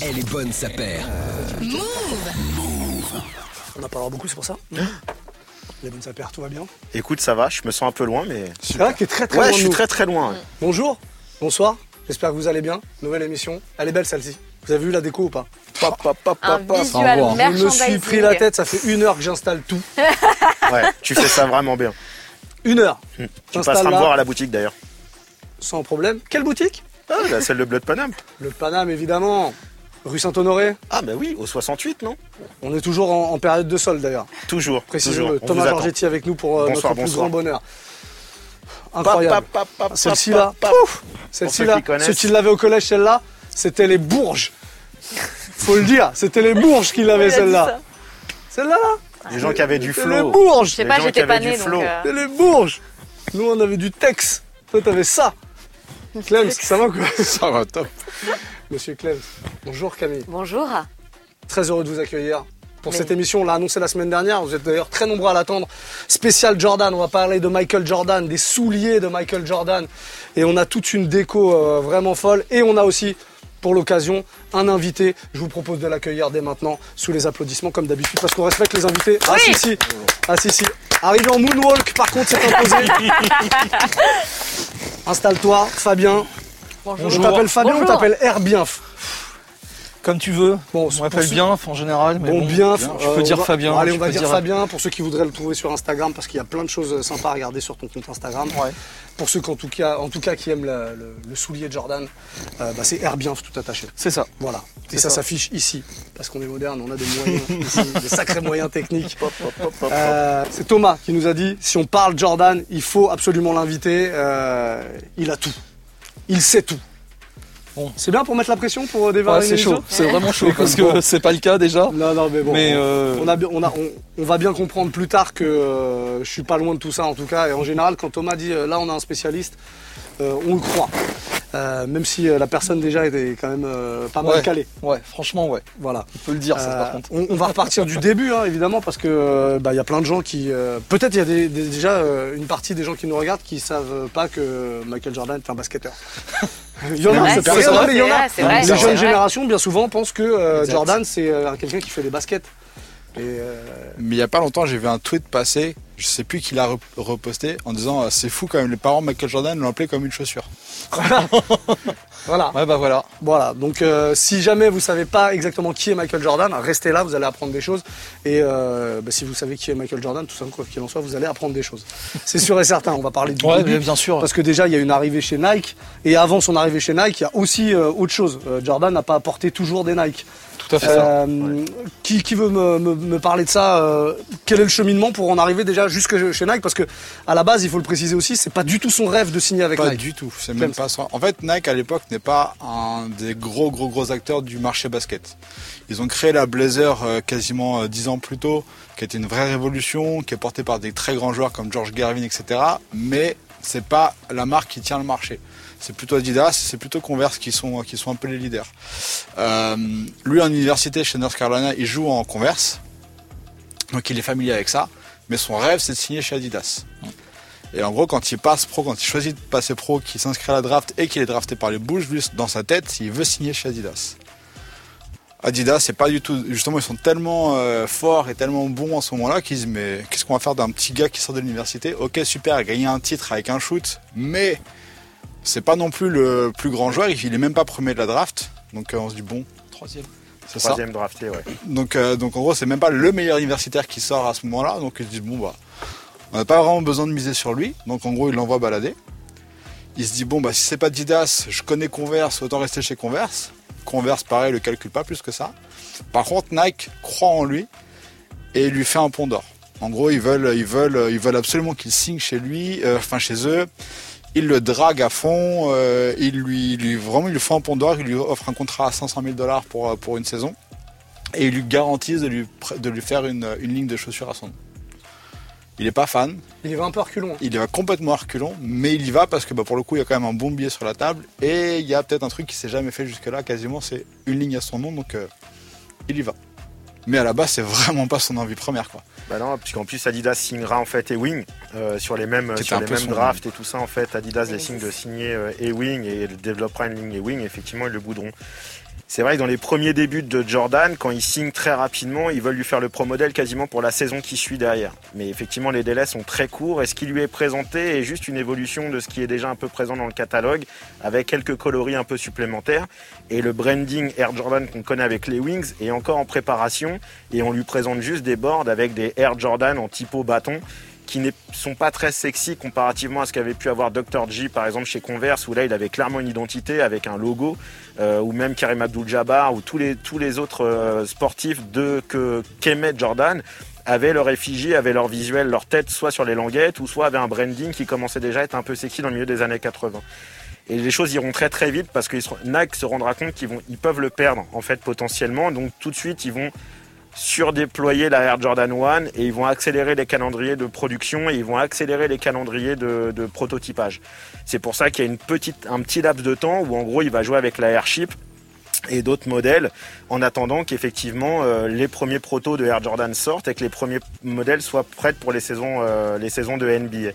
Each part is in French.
Elle est bonne, sa paire. On en parlera beaucoup, c'est pour ça Les bonnes sapères, tout va bien Écoute, ça va, je me sens un peu loin, mais. C'est vrai très très Ouais, loin je suis nous. très très loin. ouais. Bonjour, bonsoir, j'espère que vous allez bien. Nouvelle émission. Elle est belle celle-ci. Vous avez vu la déco ou pas? Pa, pa, pa, pa, Un visual voir. Je me suis pris la tête, ça fait une heure que j'installe tout. Ouais, tu fais ça vraiment bien. Une heure. Tu J'installe passeras me là. voir à la boutique d'ailleurs. Sans problème. Quelle boutique? Ah, la celle de Blood Panam. Le Paname, évidemment. Rue Saint-Honoré. Ah, bah oui, au 68, non? On est toujours en, en période de solde d'ailleurs. Toujours. On Thomas. Giorgetti avec nous pour euh, Bonsoir, notre plus grand bonheur. Incroyable. pa, Celle-ci là, Celle-ci là, ceux qui l'avaient au collège, celle-là, c'était les Bourges. Faut le dire, c'était les Bourges qui l'avaient celle-là. Celle-là là, Les gens qui avaient du c'était les flow. Bourges. Je sais Les pas, gens qui j'étais pas avaient du née donc. flow. euh, C'était les Bourges. Nous on avait du Tex. Toi t'avais ça. Clems, ça va quoi? Ça va, top. Monsieur Clems. Bonjour Camille. Bonjour. Très heureux de vous accueillir. Pour cette émission, on l'a annoncé la semaine dernière, vous êtes d'ailleurs très nombreux à l'attendre. Spécial Jordan, on va parler de Michael Jordan, des souliers de Michael Jordan. Et on a toute une déco euh, vraiment folle. Et on a aussi, pour l'occasion, un invité. Je vous propose de l'accueillir dès maintenant, sous les applaudissements, comme d'habitude, parce qu'on respecte les invités. Ah si, si. Ah si, si. Arrivé en moonwalk, par contre, c'est imposé. Installe-toi, Fabien. Bonjour. On t'appelle Fabien, on Bonjour. t'appelle Herbienf. Comme tu veux. Bon, on m'appelle ceux- bien en général. Mais Bon, bon, bien, Je euh, peux on dire va- Fabien. bon, allez, on va dire Fabien pour ceux qui voudraient le trouver sur Instagram parce qu'il y a plein de choses euh, sympas à regarder sur ton compte Instagram. Ouais. Pour ceux qui, en tout cas, en tout cas, qui aiment le, le- le soulier de Jordan, euh, bah, c'est Herbienf tout attaché. C'est ça. Voilà. Et ça, ça. s'affiche ici parce qu'on est moderne, on a des moyens ici, des sacrés moyens techniques. Euh, c'est Thomas qui nous a dit si on parle Jordan, il faut absolument l'inviter. Euh, il a tout. Il sait tout. Bon. C'est bien pour mettre la pression pour euh, démarrer Ouais, c'est chaud. C'est vraiment chaud parce que c'est pas le cas déjà. Non, non, mais bon. Mais on- euh, on, a, bien- on, a, on, on va bien comprendre plus tard que euh, je suis pas loin de tout ça en tout cas. Et en général, quand Thomas dit là on a un spécialiste, euh, on le croit. Euh, même si euh, la personne déjà était quand même euh, pas mal Ouais. calée. ouais, franchement, ouais. Voilà. On peut le dire ça par contre. on, on va repartir du début hein, évidemment parce que bah, il y a plein de gens qui euh, peut-être il y a des- des- déjà euh, une partie des gens qui nous regardent qui savent pas que Michael Jordan est un basketteur. il y en a, c'est vrai, Les jeunes générations bien souvent pensent que euh. Jordan c'est euh, quelqu'un qui fait des baskets. Et, euh, Mais il y a pas longtemps, j'ai vu un tweet passer, je sais plus qui l'a rep- reposté, en disant euh, c'est fou quand même, les parents de Michael Jordan l'ont appelé comme une chaussure. voilà. Ouais, bah voilà. Voilà, donc euh, si jamais vous savez pas exactement qui est Michael Jordan, restez là, vous allez apprendre des choses. Et euh, bah, si vous savez qui est Michael Jordan, tout simplement quoi qu'il en soit, vous allez apprendre des choses. C'est sûr et certain, on va parler du Ouais, début, bien sûr. Parce que déjà, il y a une arrivée chez Nike. Et avant son arrivée chez Nike, il y a aussi autre chose. Jordan n'a pas apporté toujours des Nike. Tout à fait ça. Euh, qui, qui veut me, me- me parler de ça euh, Quel est le cheminement pour en arriver déjà jusque chez Nike? Parce que à la base, il faut le préciser aussi, c'est pas du tout son rêve de signer avec Pas Nike. du tout, c'est même pas ça. En fait, Nike à l'époque n'est pas un des gros gros gros acteurs du marché basket. Ils ont créé la Blazer euh, quasiment euh, dix ans plus tôt, qui était une vraie révolution, qui est portée par des très grands joueurs comme George Gervin, etc. Mais c'est pas la marque qui tient le marché. C'est plutôt Adidas, c'est plutôt Converse qui sont qui sont un peu les leaders. Euh, lui en université chez North Carolina, il joue en Converse, donc il est familier avec ça. Mais son rêve, c'est de signer chez Adidas. Et en gros, quand il passe pro, quand il choisit de passer pro, qu'il s'inscrit à la draft et qu'il est drafté par les Bulls, lui, dans sa tête, il veut signer chez Adidas. Adidas, c'est pas du tout. Justement, ils sont tellement euh, forts et tellement bons en ce moment-là qu'ils disent Mais qu'est-ce qu'on va faire d'un petit gars qui sort de l'université? Ok, super, il a gagné un titre avec un shoot, mais c'est pas non plus le plus grand joueur, il est même pas premier de la draft. Donc euh, on se dit Bon, Troisième. c'est ça. Troisième drafté, ouais. Donc, euh, donc en gros, c'est même pas le meilleur universitaire qui sort à ce moment-là. Donc ils se disent bon bah, on n'a pas vraiment besoin de miser sur lui. Donc en gros, il l'envoie balader. Il se dit bon bah si c'est pas Didas, je connais Converse, autant rester chez Converse. Converse, pareil, le calcule pas plus que ça. Par contre, Nike croit en lui et lui fait un pont d'or. En gros, ils veulent, ils veulent, ils veulent absolument qu'il signe chez lui, euh, enfin chez eux. Ils le draguent à fond. euh, ils lui, lui- vraiment, lui font un pont d'or. Ils lui offrent un contrat à 500 000 dollars pour, euh, pour une saison et ils lui garantissent de lui, pr- de lui faire une, une ligne de chaussures à son nom. Il n'est pas fan, Il y va un peu reculons. il y va complètement à reculons, mais il y va parce que bah, pour le coup, il y a quand même un bon billet sur la table et il y a peut-être un truc qui s'est jamais fait jusque-là, quasiment, c'est une ligne à son nom, donc euh, il y va. Mais à la base, c'est vraiment pas son envie première, quoi. Bah non, puisqu'en plus Adidas signera en fait Ewing euh, sur les mêmes, sur les mêmes drafts et tout ça. En fait, Adidas décide de signer euh, Ewing et développera une ligne Ewing. Effectivement, ils le bouderont. C'est vrai que dans les premiers débuts de Jordan, quand il signe très rapidement, ils veulent lui faire le pro modèle quasiment pour la saison qui suit derrière. Mais effectivement, les délais sont très courts et ce qui lui est présenté est juste une évolution de ce qui est déjà un peu présent dans le catalogue avec quelques coloris un peu supplémentaires. Et le branding Air Jordan qu'on connaît avec les Wings est encore en préparation et on lui présente juste des boards avec des Air Jordan en typo bâton qui ne sont pas très sexy comparativement à ce qu'avait pu avoir Dr. G par exemple chez Converse où là il avait clairement une identité avec un logo euh, ou même Karim Abdul-Jabbar ou tous les, tous les autres euh, sportifs de, que, qu'aimait Jordan avaient leur effigie, avaient leur visuel, leur tête soit sur les languettes ou soit avaient un branding qui commençait déjà à être un peu sexy dans le milieu des années 80. Et les choses iront très très vite parce que Nike se rendra compte qu'ils vont, ils peuvent le perdre en fait potentiellement. Donc tout de suite ils vont surdéployer la Air Jordan 1 et ils vont accélérer les calendriers de production et ils vont accélérer les calendriers de, prototypage. C'est pour ça qu'il y a une petite, un petit laps de temps où en gros il va jouer avec la Airship et d'autres modèles en attendant qu'effectivement euh, les premiers protos de Air Jordan sortent et que les premiers modèles soient prêts pour les saisons, euh, les saisons de NBA.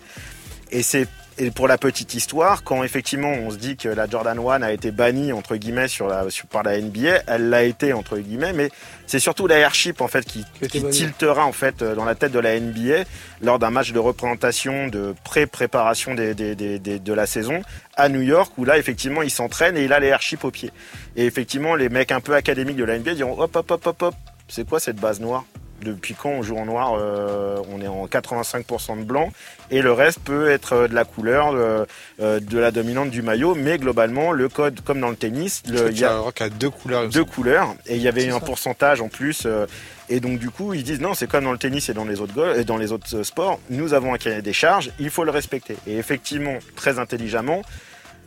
Et c'est et pour la petite histoire, quand effectivement on se dit que la Jordan 1 a été bannie entre guillemets sur la, sur, par la NBA, elle l'a été entre guillemets, mais c'est surtout la Airship en fait qui, tiltera en fait euh, dans la tête de la NBA lors d'un match de représentation, de pré-préparation des, des, des, des, de la saison à New York où là effectivement il s'entraîne et il a les Airship au pied. Et effectivement les mecs un peu académiques de la NBA diront hop hop hop hop hop, c'est quoi cette base noire? Depuis quand on joue en noir, euh, on est en 85% de blanc et le reste peut être de la couleur, de, euh, de, la dominante du maillot, mais globalement le code comme dans le tennis, le, il y a, a deux couleurs, deux couleurs et il y avait un ça. pourcentage en plus. Euh, et donc du coup ils disent non c'est comme dans le tennis et dans les autres et dans les autres sports, nous avons un cahier des charges, il faut le respecter. Et effectivement très intelligemment.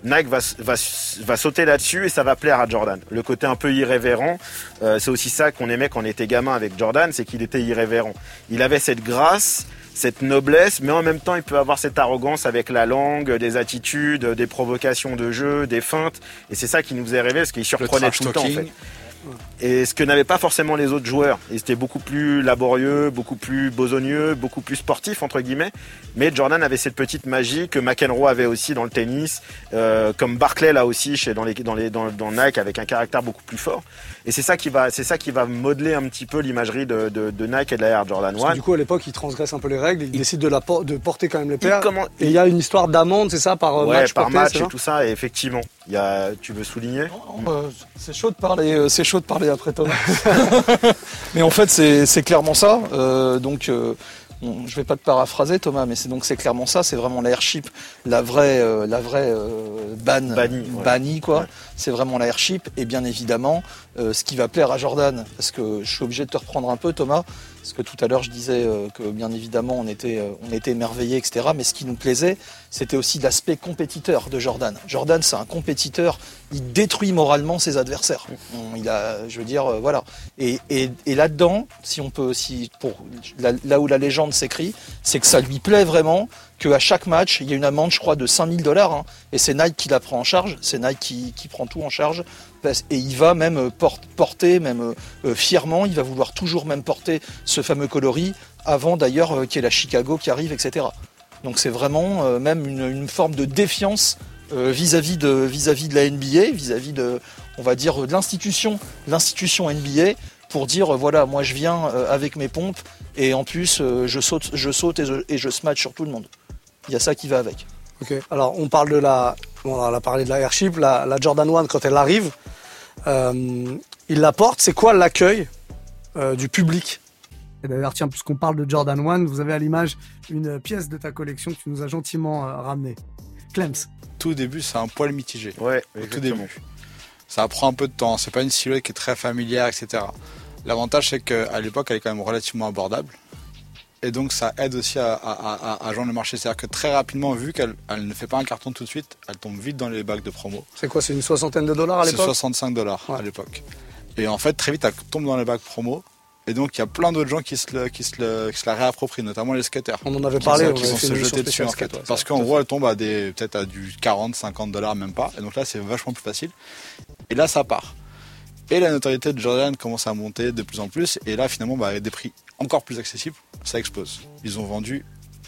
Nike va, va, va sauter là-dessus et ça va plaire à Jordan. Le côté un peu irrévérent, euh, c'est aussi ça qu'on aimait quand on était gamin avec Jordan, c'est qu'il était irrévérent. Il avait cette grâce, cette noblesse, mais en même temps il peut avoir cette arrogance avec la langue, des attitudes, des provocations de jeu, des feintes. Et c'est ça qui nous faisait rêver, parce qu'il surprenait tout le temps en fait. Et ce que n'avaient pas forcément les autres joueurs. Ils étaient beaucoup plus laborieux, beaucoup plus besogneux, beaucoup plus sportifs, entre guillemets. Mais Jordan avait cette petite magie que McEnroe avait aussi dans le tennis, euh, comme Barclay là aussi chez, dans, les, dans, les, dans, dans Nike avec un caractère beaucoup plus fort. Et c'est ça qui va, c'est ça qui va modeler un petit peu l'imagerie de, de, de, Nike et de la Air Jordan 1. Du coup, à l'époque, il transgresse un peu les règles, il, il décide de, la, de porter quand même les paires. Comment... Et il y a une histoire d'amende, c'est ça, par ouais, match par porté, match et tout ça. Et effectivement, il y a, tu veux souligner? Euh, C'est chaud de parler, euh, c'est chaud de parler après Thomas. mais en fait, c'est clairement ça. Euh, donc, euh, bon, je vais pas te paraphraser Thomas, mais c'est donc c'est clairement ça. C'est vraiment l'airship, la vraie, euh, la vraie ban, bannie, ouais. quoi. Ouais. C'est vraiment l'airship et bien évidemment euh, ce qui va plaire à Jordan. Parce que je suis obligé de te reprendre un peu Thomas, parce que tout à l'heure je disais euh, que bien évidemment on était, euh, on était émerveillés, etc. Mais ce qui nous plaisait, c'était aussi l'aspect compétiteur de Jordan. Jordan, c'est un compétiteur. Il détruit moralement ses adversaires. Il a, je veux dire, voilà. Et, et, et là-dedans, si on peut, si pour là, là où la légende s'écrit, c'est que ça lui plaît vraiment qu'à chaque match, il y a une amende, je crois, de 5000 dollars. Hein, et c'est Nike qui la prend en charge. C'est Nike qui, qui, prend tout en charge. Et il va même porter, même euh, fièrement, il va vouloir toujours même porter ce fameux coloris avant d'ailleurs euh, qu'il y ait la Chicago qui arrive, etc. Donc c'est vraiment euh, même une, forme de défiance vis-à-vis -vis de, vis -vis de la NBA, vis-à-vis -vis de, on va dire, de l'institution, l'institution NBA, pour dire voilà, moi je viens avec mes pompes et en plus je saute, je saute et je, smash sur tout le monde. Il y a ça qui va avec. Ok. Alors on parle de la, on a parlé de la Airship, la, la Jordan 1 quand elle arrive, euh, il la porte. C'est quoi l'accueil euh, du public? Et d'ailleurs, tiens, puisqu'on parle de Jordan 1, vous avez à l'image une pièce de ta collection que tu nous as gentiment euh, ramenée. Clems. Tout début, c'est un poil mitigé. Ouais, au tout début. Ça prend un peu de temps. C'est pas une silhouette qui est très familière, etc. L'avantage, c'est qu'à l'époque, elle est quand même relativement abordable. Et donc, ça aide aussi à, à, à, à joindre le marché. C'est-à-dire que très rapidement, vu qu'elle elle ne fait pas un carton tout de suite, elle tombe vite dans les bacs de promo. C'est quoi C'est une soixantaine de dollars à l'époque? C'est 65 dollars ouais. à l'époque. Et en fait, très vite, elle tombe dans les bacs promo. Et donc, il y a plein d'autres gens qui se, le, qui, se le, qui se la réapproprient, notamment les skaters. On en avait parlé, qui, on vont se jeter dessus, en fait. ouais, Parce qu'en gros, elle tombe à des, peut-être à du 40, 50 dollars, même pas. Et donc là, c'est vachement plus facile. Et là, ça part. Et la notoriété de Jordan commence à monter de plus en plus. Et là, finalement, bah, avec des prix encore plus accessibles, ça explose. Ils ont vendu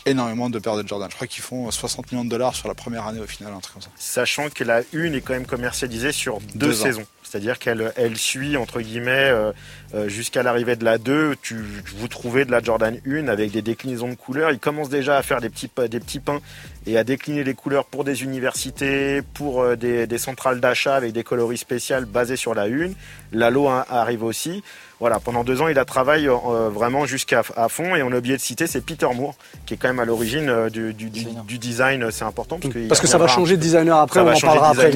énormément de paires de Jordan. Je crois qu'ils font 60 millions de dollars sur la première année au final, un truc comme ça. Sachant que la une est quand même commercialisée sur deux, deux saisons. C'est-à-dire qu'elle elle suit, entre guillemets, euh, euh, jusqu'à l'arrivée de la 2. Tu, vous trouvez de la Jordan 1 avec des déclinaisons de couleurs. Il commence déjà à faire des petits, des petits pains et à décliner les couleurs pour des universités, pour euh, des, des centrales d'achat avec des coloris spéciales basées sur la 1. L'Halo arrive aussi voilà, pendant deux ans, il a travaillé euh, vraiment jusqu'à à fond. Et on a oublié de citer, c'est Peter Moore, qui est quand même à l'origine euh, du, design. C'est important parce, parce que ça va changer de designer après. on en parlera après.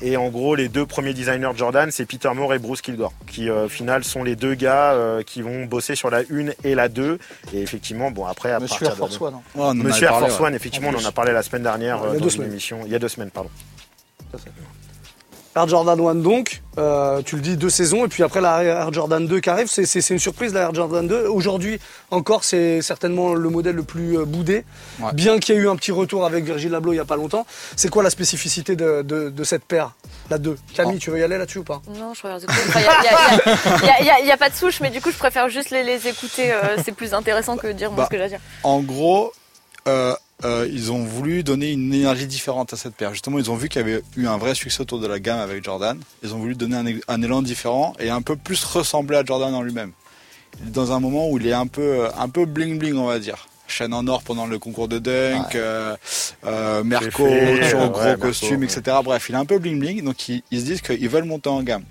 Et en gros, les deux premiers designers de Jordan, c'est Peter Moore et Bruce Kilgore, qui euh, au final sont les deux gars qui vont bosser sur la 1 et la 2. Et effectivement, bon après, à Monsieur Air Force One. Hein. Monsieur Air Force One, effectivement, on en a parlé la semaine dernière dans une émission. Il y a deux semaines, pardon. Air Jordan 1 donc, euh, tu le dis deux saisons et puis après la Air Jordan 2 qui arrive, c'est une surprise la Air Jordan 2. Aujourd'hui encore c'est certainement le modèle le plus euh, boudé, bien qu'il y ait eu un petit retour avec Virgil Abloh il n'y a pas longtemps. C'est quoi la spécificité de, cette paire, la 2 Camille, tu veux y aller là-dessus ou pas? Non, je préfère Il n'y a, pas de souche, mais du coup je préfère juste les, écouter, euh, c'est plus intéressant que dire moi bah, ce que j'ai à dire. En gros, euh, ils ont voulu donner une énergie différente à cette paire. Justement, ils ont vu qu'il y avait eu un vrai succès autour de la gamme avec Jordan. Ils ont voulu donner un, élan différent et un peu plus ressembler à Jordan en lui-même. Dans un moment où il est un peu, euh, un peu bling bling, on va dire. Chaîne en or pendant le concours de dunk, euh, Merco, gros costume, etc. Bref, il est un peu bling bling, donc ils se disent qu'ils veulent monter en gamme.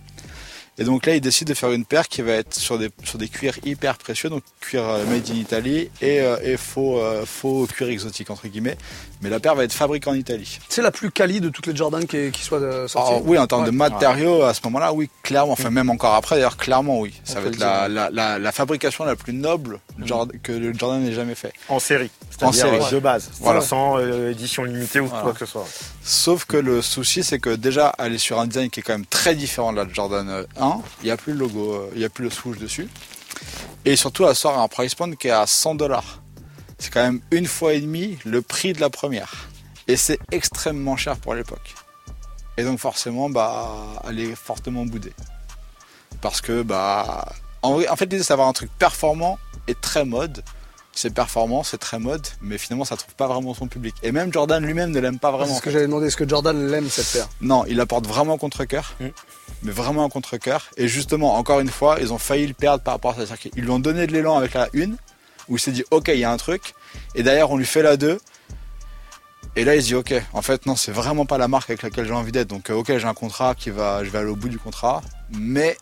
Et donc là, il décide de faire une paire qui va être sur des, sur des cuirs hyper précieux, donc cuir euh, made in Italy et, euh, et faux, euh, faux cuir exotique, entre guillemets. Mais la paire va être fabriquée en Italie. C'est la plus quali de toutes les Jordan qui, qui soient sorties ah, Oui, en termes de matériaux, à ce moment-là, oui, clairement. Enfin, même encore après, d'ailleurs, clairement, oui. Ça va être la, la, la, fabrication la plus noble mm. que le Jordan n'ait jamais fait. En série. En série. de base. Voilà. Sans édition limitée ou quoi que ce soit. Sauf que le souci, c'est que déjà, elle est sur un design qui est quand même très différent de la Jordan 1 il n'y a plus le logo, euh, il n'y a plus le swoosh dessus. Et surtout, elle sort à un price point qui est à 100 dollars. C'est quand même une fois et demie le prix de la première. Et c'est extrêmement cher pour l'époque. Et donc forcément, bah, elle est fortement boudée. Parce que, bah, en, en fait, l'idée c'est d'avoir un truc performant et très mode c'est performant, c'est très mode, mais finalement ça trouve pas vraiment son public. Et même Jordan lui-même ne l'aime pas vraiment. C'est ce que j'avais demandé, est-ce que Jordan l'aime cette paire? Non, il apporte vraiment contre-cœur, mm. mais vraiment un contre-cœur. Et justement, encore une fois, ils ont failli le perdre par rapport à ça. Ils lui ont donné de l'élan avec la une, où il s'est dit ok, il y a un truc, et d'ailleurs on lui fait la 2. Et là, il se dit, ok, en fait, non, c'est vraiment pas la marque avec laquelle j'ai envie d'être. Donc, ok, j'ai un contrat qui va, je vais aller au bout du contrat, mais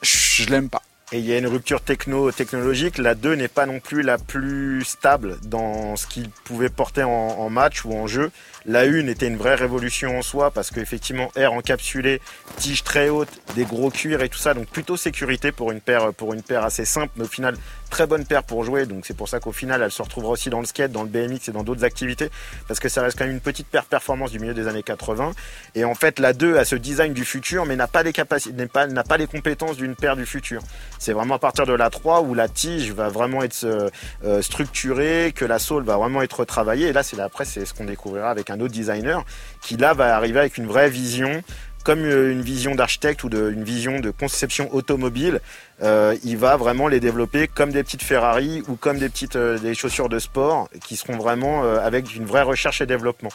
je l'aime pas. Et il y a une rupture techno technologique. La 2 n'est pas non plus la plus stable dans ce qu'il pouvait porter en, match ou en jeu. La 1 était une vraie révolution en soi parce qu'effectivement, air encapsulé, tige très haute, des gros cuirs et tout ça. Donc plutôt sécurité pour une paire, pour une paire assez simple, mais au final très bonne paire pour jouer. Donc c'est pour ça qu'au final, elle se retrouvera aussi dans le skate, dans le BMX et dans d'autres activités parce que ça reste quand même une petite paire performance du milieu des années 80. Et en fait, la 2 a ce design du futur, mais n'a pas les capacités, n'a pas, les compétences d'une paire du futur. C'est vraiment à partir de la 3 où la tige va vraiment être euh, structurée, que la sole va vraiment être travaillée. Et là, c'est après, c'est ce qu'on découvrira avec un autre designer qui là va arriver avec une vraie vision comme euh, une vision d'architecte ou de, vision de conception automobile, euh, il va vraiment les développer comme des petites Ferrari ou comme des petites des chaussures de sport qui seront vraiment avec une vraie recherche et développement.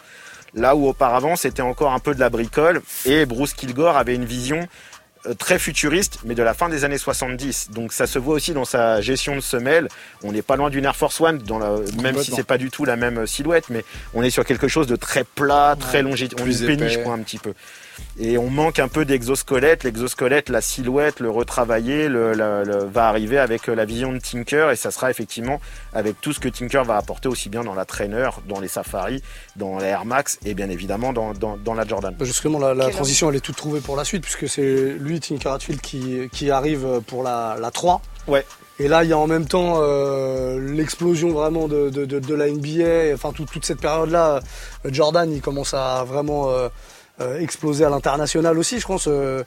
Là où auparavant c'était encore un peu de la bricole et Bruce Kilgore avait une vision euh, très futuriste, mais de la fin des années 70. Donc ça se voit aussi dans sa gestion de semelle. On n'est pas loin d'une Air Force One, dans la, même si c'est pas du tout la même silhouette, mais on est sur quelque chose de très plat, très longitudinal. On est péniche quoi un petit peu. Et on manque un peu d'exosquelette. L'exosquelette, la silhouette, le retravailler, le, va arriver avec euh, la vision de Tinker et ça sera effectivement avec tout ce que Tinker va apporter aussi bien dans la Trainer, dans les Safari, dans la Air Max et bien évidemment dans, dans, la Jordan. Bah, justement, la, transition elle est toute trouvée pour la suite puisque c'est lui, Hatfield, qui, qui arrive pour la, la 3. Ouais. Et là, il y a en même temps euh, l'explosion vraiment de, de, de, la NBA, enfin toute cette période-là. Jordan, il commence à vraiment euh, euh, exploser à l'international aussi, je pense. Euh,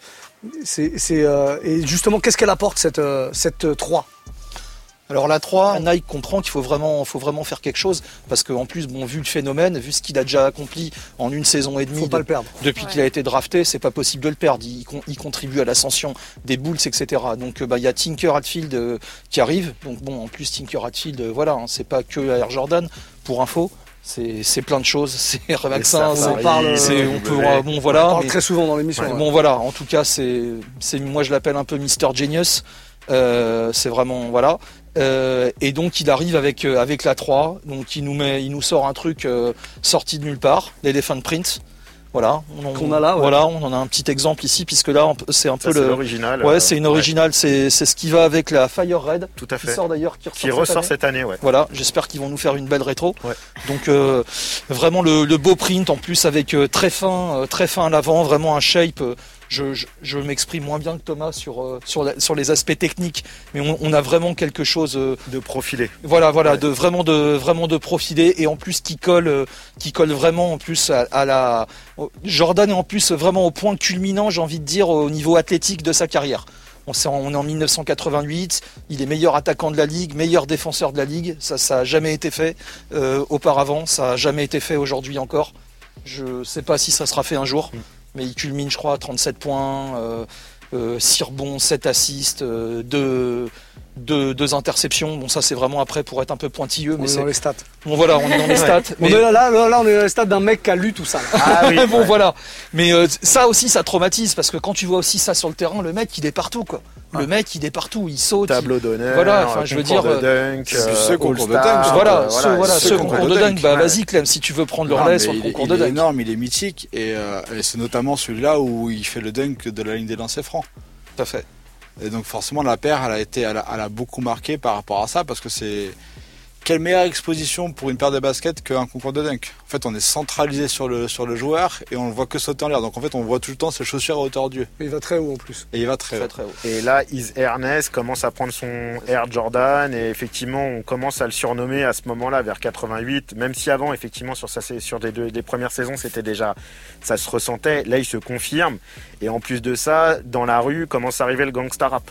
c'est, euh, et justement, qu'est-ce qu'elle apporte cette, cette 3 alors la 3, Nike comprend qu'il faut vraiment, faut vraiment faire quelque chose parce qu'en plus, bon, vu le phénomène, vu ce qu'il a déjà accompli en une saison et demie, pas le perdre. depuis qu'il a été drafté, c'est pas possible de le perdre. Il, il contribue à l'ascension des Bulls, etc. Donc bah, il y a Tinker Hatfield qui arrive. Donc bon, en plus Tinker Hatfield, voilà, hein, c'est pas que Air Jordan. Pour info, c'est c'est plein de choses. C'est c'est- safaris, parle, on peut bon On voilà. parle mais- très souvent dans l'émission. Ouais. Bon voilà, en tout cas c'est c'est moi je l'appelle un peu Mister Genius. Euh, c'est vraiment voilà. Euh, et donc il arrive avec euh, avec la 3, donc il nous met il nous sort un truc euh, sorti de nulle part, l'Elephant Print. Voilà, on a là, ouais. Voilà, on en a un petit exemple ici puisque là c'est un Ça, peu c'est le l'original. Ouais, euh, c'est une originale, c'est c'est ce qui va avec la Fire Red Tout à qui fait. sort d'ailleurs qui ressort, Qui cette ressort année. cette année, ouais. Voilà, j'espère qu'ils vont nous faire une belle rétro. Ouais. Donc euh, vraiment le, le beau print en plus avec euh, très fin, euh, très fin à l'avant, vraiment un shape. Je je, je m'exprime moins bien que Thomas sur euh, sur, la- sur les aspects techniques, mais on, on a vraiment quelque chose. euh, De profilé. voilà, voilà, Ouais. de vraiment de vraiment de profilé et en plus qui colle, euh, qui colle vraiment en plus à, à la. Jordan est en plus vraiment au point culminant, j'ai envie de dire, au niveau athlétique de sa carrière. On, est en 1988, il est meilleur attaquant de la ligue, meilleur défenseur de la ligue. Ça, ça a jamais été fait euh, auparavant, ça a jamais été fait aujourd'hui encore. Je sais pas si ça sera fait un jour, Mm. Mais il culmine, je crois, à 37 points, euh, euh, 6 rebonds, 7 assists, euh, 2, deux, deux interceptions. Bon, ça c'est vraiment après pour être un peu pointilleux, On mais est c'est dans les stats. bon voilà, on est dans les stats. On mais- est là, là, on est dans les stats d'un mec qui a lu tout ça. Ah oui. bon ouais. voilà, mais euh, ça aussi ça traumatise parce que quand tu vois aussi ça sur le terrain, le mec il est partout quoi. Le mec il est partout, il saute. il- Tableau d'honneur. Voilà, enfin, euh, je veux concours dire, de dunk, c'est euh, ce concours de dunk, Voilà, euh, ce, voilà, ce concours de dunk, bah ouais. vas-y Clem, si tu veux prendre le relais sur le il, est- concours il de est dunk. énorme, il est mythique et, euh, et c'est notamment celui-là où il fait le dunk de la ligne des lancers francs. Tout à fait. Et donc forcément la paire, elle a été, elle a, beaucoup marqué par rapport à ça parce que c'est quelle meilleure exposition pour une paire de baskets qu'un concours de dunk? En fait, on est centralisé sur le sur le joueur et on le voit que sauter en l'air. Donc en fait, on voit tout le temps ses chaussures à hauteur d'yeux Mais il va très haut en plus. et il va très Très haut. très haut. Et là, Is Ernest commence à prendre son Air Jordan et effectivement, on commence à le surnommer à ce moment-là, vers 88. Même si avant, effectivement, sur, sa, sur des, deux- des premières saisons, c'était déjà, ça se ressentait. Là, il se confirme. Et en plus de ça, dans la rue, commence à arriver le gangsta rap.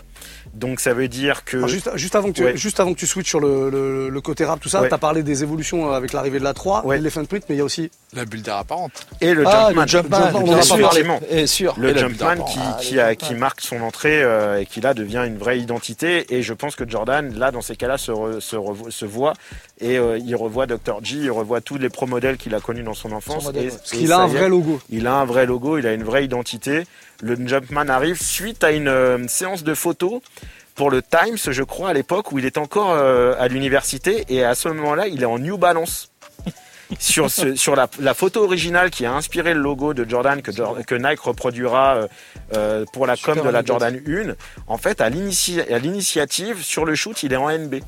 Donc ça veut dire que Alors, juste, juste, avant que tu, Ouais. juste avant que tu switches sur le, le, le côté rap, tout ça, Ouais. tu as parlé des évolutions avec l'arrivée de la 3, Ouais. l'Elephant Print, mais il y a aussi La bulle d'air apparente. et le ah, Jumpman. le Jumpman, Jumpman, on bien en a sûr. pas parlé. Effectivement. Et sûr. Le Et Jumpman qui, Ah, a- marque son entrée euh, et qui là devient une vraie identité. Et je pense que Jordan, là, dans ces cas-là, se, re- se, revo- se voit et euh, il revoit Dr. G, il revoit tous les pro modèles qu'il a connus dans son enfance. modèle, et, ouais. Parce et qu'il a un vrai logo. Il a un vrai logo, il a une vraie identité. Le Jumpman arrive suite à une euh, séance de photos pour le Times, je crois, à l'époque où il est encore euh, à l'université. Et à ce moment-là, il est en New Balance. sur ce, sur la, la photo originale qui a inspiré le logo de Jordan que, Nike reproduira euh, pour la Super com de la. Jordan 1. En fait, à l'initiative, sur le shoot, il est en NB.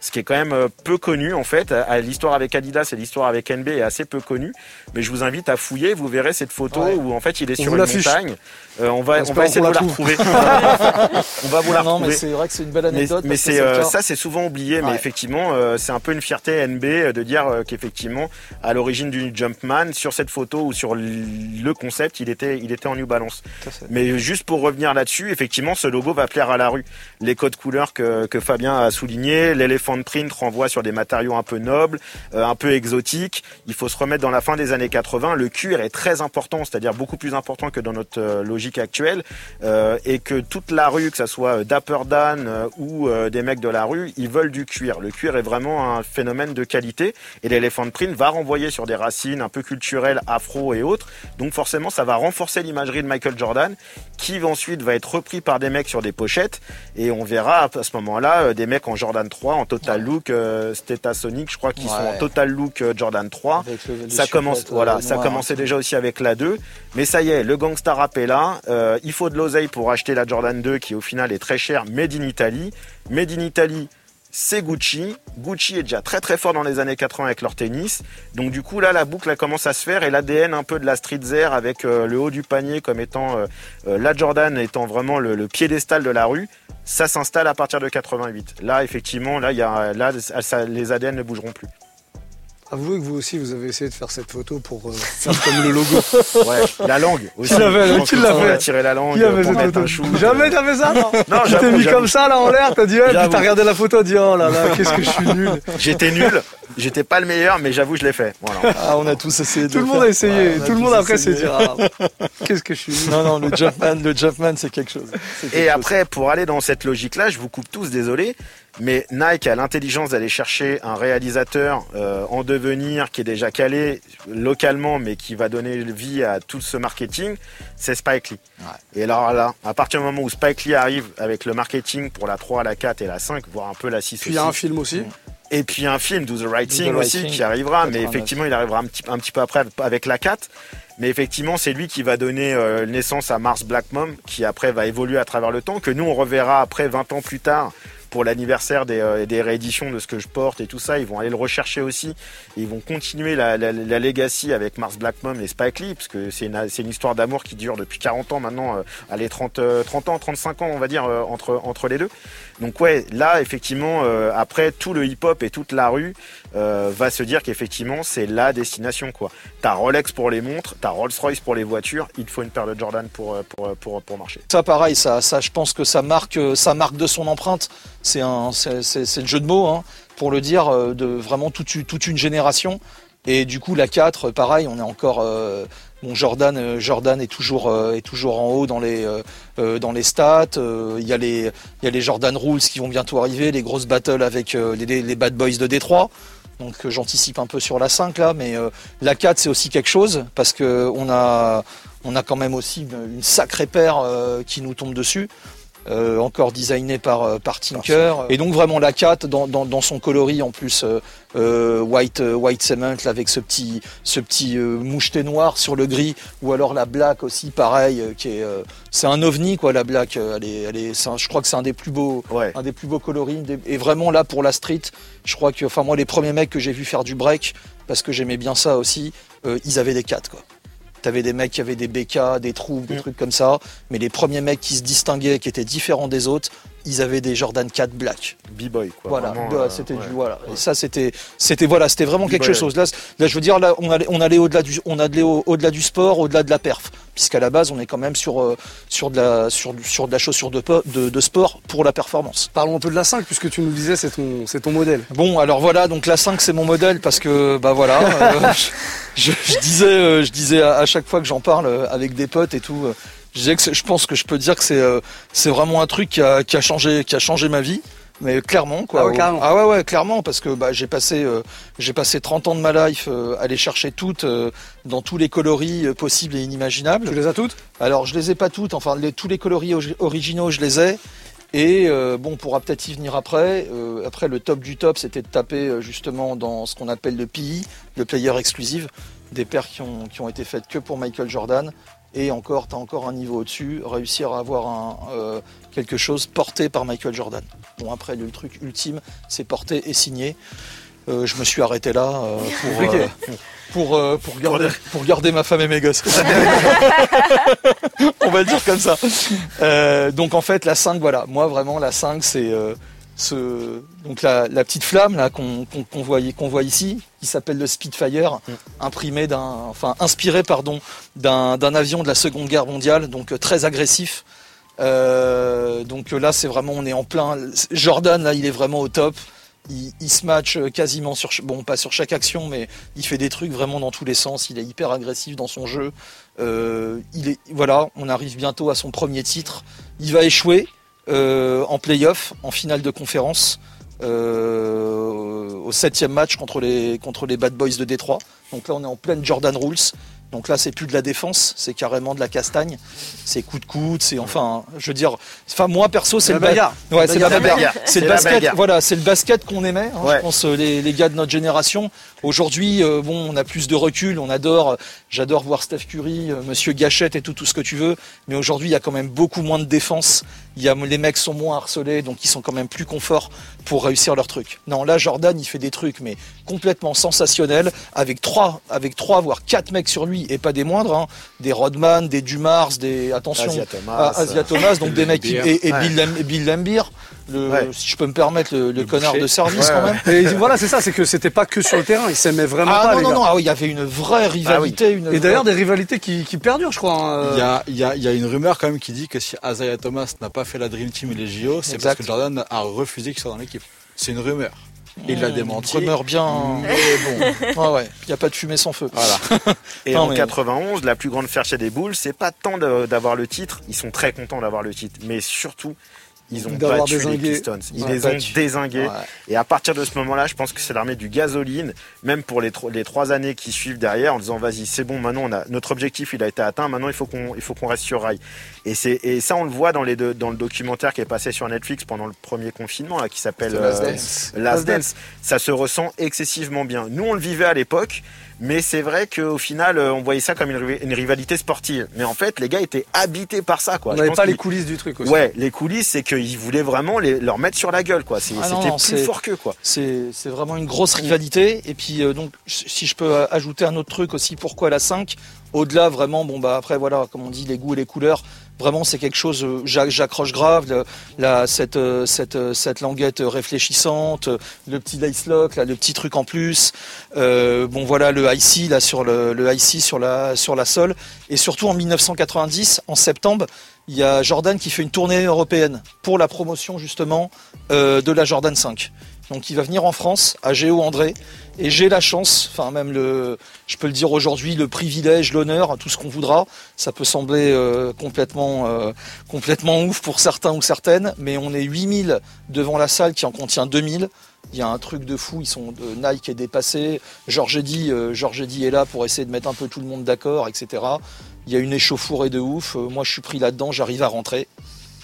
Ce qui est quand même euh, peu connu en fait. L'histoire avec Adidas et l'histoire avec NB est assez peu connue. Mais je vous invite à fouiller. Vous verrez cette photo Ouais. où en fait il est On sur une montagne. Euh, on va, on va essayer de vous la retrouver. on va vous la Non, non, mais retrouver. c'est vrai que c'est une belle anecdote. mais c'est euh, ça, c'est souvent oublié. Mais effectivement, euh, c'est un peu une fierté NB euh, de dire euh, qu'effectivement, à l'origine du Jumpman, sur cette photo ou sur le concept, il était, il était en New Balance. Mais juste pour revenir là-dessus, effectivement, ce logo va plaire à la rue. Les codes couleurs que, que Fabien a souligné, l'Elephant Print renvoie sur des matériaux un peu nobles, euh, un peu exotiques. Il faut se remettre dans la fin des années 80. Le cuir est très important, c'est-à-dire beaucoup plus important que dans notre euh, logique actuelle, euh, et que toute la rue, que ça soit Dapper Dan ou des mecs de la rue, ils veulent du cuir. Le cuir est vraiment un phénomène de qualité, et l'Elephant Print va renvoyer sur des racines un peu culturelles, afro et autres. Donc forcément, ça va renforcer l'imagerie de Michael Jordan, qui ensuite va être repris par des mecs sur des pochettes, et on verra à ce moment-là des mecs en Jordan 3, en Total Look, euh, Sonic, je crois qu'ils sont en. Total Look euh, Jordan 3. Avec le- les Ça commence, voilà, euh, ça commençait déjà aussi avec la 2, mais ça y est, le gangsta rap est là. Euh, il faut de l'oseille pour acheter la Jordan 2 qui au final est très chère, made in Italy. Made in Italy, c'est Gucci. Gucci est déjà très très fort dans les années 80 avec leur tennis. Donc du coup là, la boucle commence à se faire et l'ADN un peu de la streetwear avec euh, le haut du panier comme étant euh, euh, la Jordan étant vraiment le, piédestal de la rue. Ça s'installe à partir de 88. Là, effectivement, là, les ADN ne bougeront plus. Avouez que vous aussi, vous avez essayé de faire cette photo pour euh, faire comme le logo. Ouais, la langue aussi. Qui l'avait, Je pense qui l'a fait tiré la langue Qui avait pour cette un photo chou. Jamais t'as fait ça Non, Non, Tu t'es mis comme ça là en l'air, t'as dit ouais, puis t'as regardé la photo, t'as dit oh là là, qu'est-ce que je suis nul. J'étais nul. J'étais pas le meilleur, mais j'avoue, je l'ai fait. Voilà. Ah, on a tous essayé de Tout le le monde faire. a essayé. Ouais, on a Tout le monde après s'est dit ah, qu'est-ce que je suis. Non, non, le Jumpman, le Jumpman, c'est quelque chose. Quelque Et chose. après, pour aller dans cette logique-là, je vous coupe tous, désolé, mais Nike a l'intelligence d'aller chercher un réalisateur euh, en devenir qui est déjà calé localement, mais qui va donner vie à tout ce marketing, c'est Spike Lee. Et alors là, à partir du moment où Spike Lee arrive avec le marketing pour la 3, la 4 et la 5, voire un peu la 6 Puis il y a un film aussi. Et puis un film, Do the Right Do the aussi, qui arrivera, mais 89. effectivement, il arrivera un petit, un petit peu après avec la 4. Mais effectivement, c'est lui qui va donner euh, naissance à Mars Black Mom, qui après va évoluer à travers le temps, que nous, on reverra après 20 ans plus tard pour l'anniversaire des, euh, des rééditions de ce que je porte et tout ça. Ils vont aller le rechercher aussi. Et ils vont continuer la, la, la legacy avec Mars Black Mom et Spike Lee, parce que c'est une, c'est une histoire d'amour qui dure depuis 40 ans maintenant, euh, allez, 30, euh, 30 ans, 35 ans, on va dire, euh, entre, entre les deux. Donc ouais, là, effectivement, euh, après, tout le hip-hop et toute la rue euh, va se dire qu'effectivement, c'est la destination, quoi. T'as Rolex pour les montres, t'as Rolls-Royce pour les voitures, il te faut une paire de Jordan pour, euh, pour, pour, marcher. Ça, pareil, ça, ça, je pense que ça marque, ça marque de son empreinte. C'est un, c'est, le jeu de mots, hein, pour le dire, de vraiment toute, toute une génération. Et du coup, la 4, pareil, on est encore. euh, Jordan, euh, Jordan est toujours, euh, est toujours en haut dans les, euh, dans les stats. Il y a les, y a les Jordan Rules qui vont bientôt arriver, les grosses battles avec les, les- Bad Boys de Détroit. Donc j'anticipe un peu sur la 5 là, mais la 4 c'est aussi quelque chose parce que on a, on a quand même aussi une, sacrée paire qui nous tombe dessus. Euh, encore designé par, euh, par Tinker. Et donc vraiment la 4 dans, dans, dans son coloris en plus euh, white, white cement là, avec ce petit, ce petit moucheté noir sur le gris ou alors la black aussi pareil qui est c'est un ovni quoi la black elle est, elle est, c'est un- je crois que c'est un des plus beaux Ouais. un des plus beaux coloris et vraiment là pour la street je crois que enfin moi les premiers mecs que j'ai vu faire du break parce que j'aimais bien ça aussi ils avaient des 4 quoi T'avais des mecs qui avaient des BK, des trous, des Mm. trucs comme ça. Mais les premiers mecs qui se distinguaient, qui étaient différents des autres, ils avaient des Jordan 4 Black. B-boy, quoi. Voilà, Vraiment, Bah, euh, c'était ouais. du voilà. Et ça c'était c'était voilà, c'était vraiment quelque chose. Là, là je veux dire là on allait on allait au-delà du on allait au- au-delà du sport, au-delà de la perf puisqu'à la base on est quand même sur euh, sur de la sur du- sur de la chaussure de, de de sport pour la performance. Parlons un peu de la 5 puisque tu nous disais c'est ton, c'est ton modèle. Bon, alors voilà, donc la 5 c'est mon modèle parce que bah voilà, euh, je, je disais, euh, je disais à, à chaque fois que j'en parle avec des potes et tout, euh, je disais que je pense que je peux dire que c'est euh, c'est vraiment un truc qui a, qui a changé qui a changé ma vie. Mais clairement quoi. Ah ouais, carrément. Ah ouais ouais clairement parce que bah, j'ai passé euh, j'ai passé 30 ans de ma life euh, à les chercher toutes euh, dans tous les coloris euh, possibles et inimaginables. Tu les as toutes? Alors je les ai pas toutes, enfin les- tous les coloris ori- originaux je les ai. Et euh, bon, on pourra peut-être y venir après. Euh, après, le top du top, c'était de taper euh, justement dans ce qu'on appelle le PI, le player exclusive, des paires qui ont, qui ont été faites que pour Michael Jordan. Et encore, tu as encore un niveau au-dessus, réussir à avoir un, euh, quelque chose porté par Michael Jordan. Bon, après, le truc ultime, c'est porté et signé. Euh, je me suis arrêté là euh, pour, pour, pour, garder, pour garder ma femme et mes gosses. On va le dire comme ça. Donc en fait, la 5, voilà. Moi, vraiment, la 5, c'est ce, donc la, la petite flamme là qu'on voit, voit ici, qui s'appelle le Spitfire, imprimé d'un, enfin inspiré pardon d'un avion de la Seconde Guerre mondiale, donc euh, très agressif. Euh, donc euh, là, c'est vraiment, on est en plein. Jordan, là, il est vraiment au top. Il, il se match euh, quasiment sur, bon, pas sur chaque action, mais il fait des trucs vraiment dans tous les sens. Il est hyper agressif dans son jeu. Euh, il est, voilà, on arrive bientôt à son premier titre. Il va échouer en playoff, en finale de conférence, euh, au septième match contre les contre les Bad Boys de Détroit. Donc là, on est en pleine Jordan Rules. Donc là, c'est plus de la défense, c'est carrément de la castagne. C'est coup de coude, c'est enfin, je veux dire, enfin moi perso, c'est le ba- bagarre. Ouais, c'est la bagarre. C'est le basket. Voilà, c'est le basket qu'on aimait. hein, Ouais. Je pense euh, les, les gars de notre génération. Aujourd'hui, euh, bon, on a plus de recul. On adore. euh, J'adore voir Steph Curry, euh, Monsieur Gachette et tout, tout ce que tu veux. Mais aujourd'hui, il y a quand même beaucoup moins de défense. Il y a les mecs sont moins harcelés, donc ils sont quand même plus confort pour réussir leur truc. Non, là, Jordan, il fait des trucs, mais complètement sensationnels, avec trois, avec trois, voire quatre mecs sur lui, et pas des moindres. hein. Des Rodman, des Dumars, des attention. Asia Thomas. Ah, Asia Thomas, donc des mecs et, et Ouais. Bill, Bill Lambier, le, Ouais. si je peux me permettre, le, connard boucher. de service Ouais, quand ouais. même. Et voilà, c'est ça, c'est que c'était pas que sur le terrain, ils s'aimaient vraiment Ah pas, non, les non, gars. non, ah oui, il y avait une vraie rivalité. une Et d'ailleurs, des rivalités qui, qui perdurent, je crois. hein, euh, Il y a, il y, a, il y a une rumeur quand même qui dit que si Isaiah Thomas n'a pas fait la Dream Team et les JO, c'est parce que Jordan a refusé qu'il soit dans l'équipe. C'est une rumeur. Il l'a démenti. Rumeur bien, mais bon. Ouais, ouais. Il n'y a pas de fumée sans feu. Voilà. Et Non, en mais- 91, la plus grande fierté des Bulls, c'est pas tant d'avoir le titre, ils sont très contents d'avoir le titre, mais surtout, ils ont battu les. Pistons. Ils Ouais, les ont. Ouais. Et à partir de ce moment-là, je pense que c'est l'armée du gasoline, même pour les, tro- les trois années qui suivent derrière, en disant vas-y, c'est bon, maintenant on a notre objectif, il a été atteint, maintenant il faut qu'on il faut qu'on reste sur rail. Et c'est et ça on le voit dans les deux- dans le documentaire qui est passé sur Netflix pendant le premier confinement là, qui s'appelle Last euh, Dance. Last Dance. Ça se ressent excessivement bien. Nous on le vivait à l'époque. Mais c'est vrai qu'au final, euh, on voyait ça comme une, riv- une rivalité sportive. Mais en fait, les gars étaient habités par ça, quoi. On n'avait pas les coulisses du truc aussi. Ouais, les coulisses, c'est qu'ils voulaient vraiment les, leur mettre sur la gueule, quoi. Ah C'était plus fort qu'eux, quoi. C'est vraiment une grosse rivalité. Et puis, euh, donc, si je peux ajouter un autre truc aussi, pourquoi la 5 Au-delà, vraiment, bon, bah après, voilà, comme on dit, les goûts et les couleurs, vraiment, c'est quelque chose, euh, j'a- j'accroche grave. la, cette, euh, euh, cette languette réfléchissante, le petit lace lock, le petit truc en plus. Bon, voilà, le IC, là, sur le, sur la, sur la sole. Et surtout, en 1990, en septembre, il y a Jordan qui fait une tournée européenne pour la promotion, justement, de la Jordan 5. Donc il va venir en France, à Géo André, et j'ai la chance, enfin même le, je peux le dire aujourd'hui, le privilège, l'honneur, tout ce qu'on voudra. Ça peut sembler euh, complètement, euh, complètement ouf pour certains ou certaines, mais on est 8000 devant la salle qui en contient 2000. Il y a un truc de fou, ils sont de Nike est dépassé. Georges Eddy, euh, Georges Eddy est là pour essayer de mettre un peu tout le monde d'accord, etc. Il y a une échauffourée de ouf. Euh, moi, je suis pris là-dedans, j'arrive à rentrer.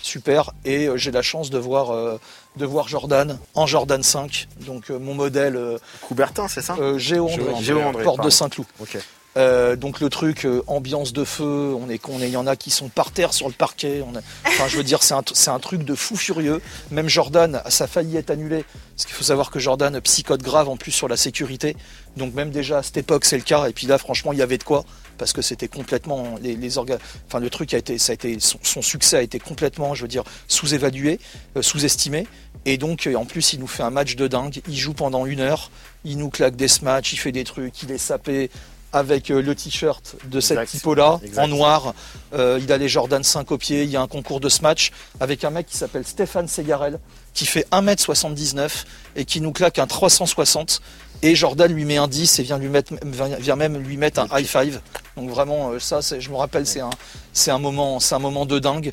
Super. Et euh, j'ai la chance de voir, euh, de voir Jordan en Jordan 5. Donc euh, mon modèle Coubertin, c'est ça? Géo André, André. Géo André, porte de Saint-Cloud. Ok. Euh, donc le truc euh, ambiance de feu, on est qu'on est, il y en a qui sont par terre sur le parquet. On enfin, je veux dire, c'est un, c'est un truc de fou furieux. Même Jordan, ça a failli être annulé, parce qu'il faut savoir que Jordan psychote grave en plus sur la sécurité. Donc même déjà à cette époque, c'est le cas. Et puis là, franchement, il y avait de quoi, parce que c'était complètement les, organes. Enfin, le truc a été, été, son, succès a été complètement, je veux dire, sous-évalué, euh, sous-estimé. Et donc, euh, en plus, il nous fait un match de dingue. Il joue pendant une heure. Il nous claque des smatchs, il fait des trucs, il est sapé avec euh, le t-shirt de cette typo-là, en noir. Euh, il a les Jordan 5 au pied. Il y a un concours de smatch avec un mec qui s'appelle Stéphane Segarel, qui fait 1m79 et qui nous claque un 360. Et Jordan lui met un 10 et vient, lui mettre, vient même lui mettre un high five. Donc vraiment, euh, ça, je me rappelle, c'est un, c'est un moment, c'est un moment de dingue.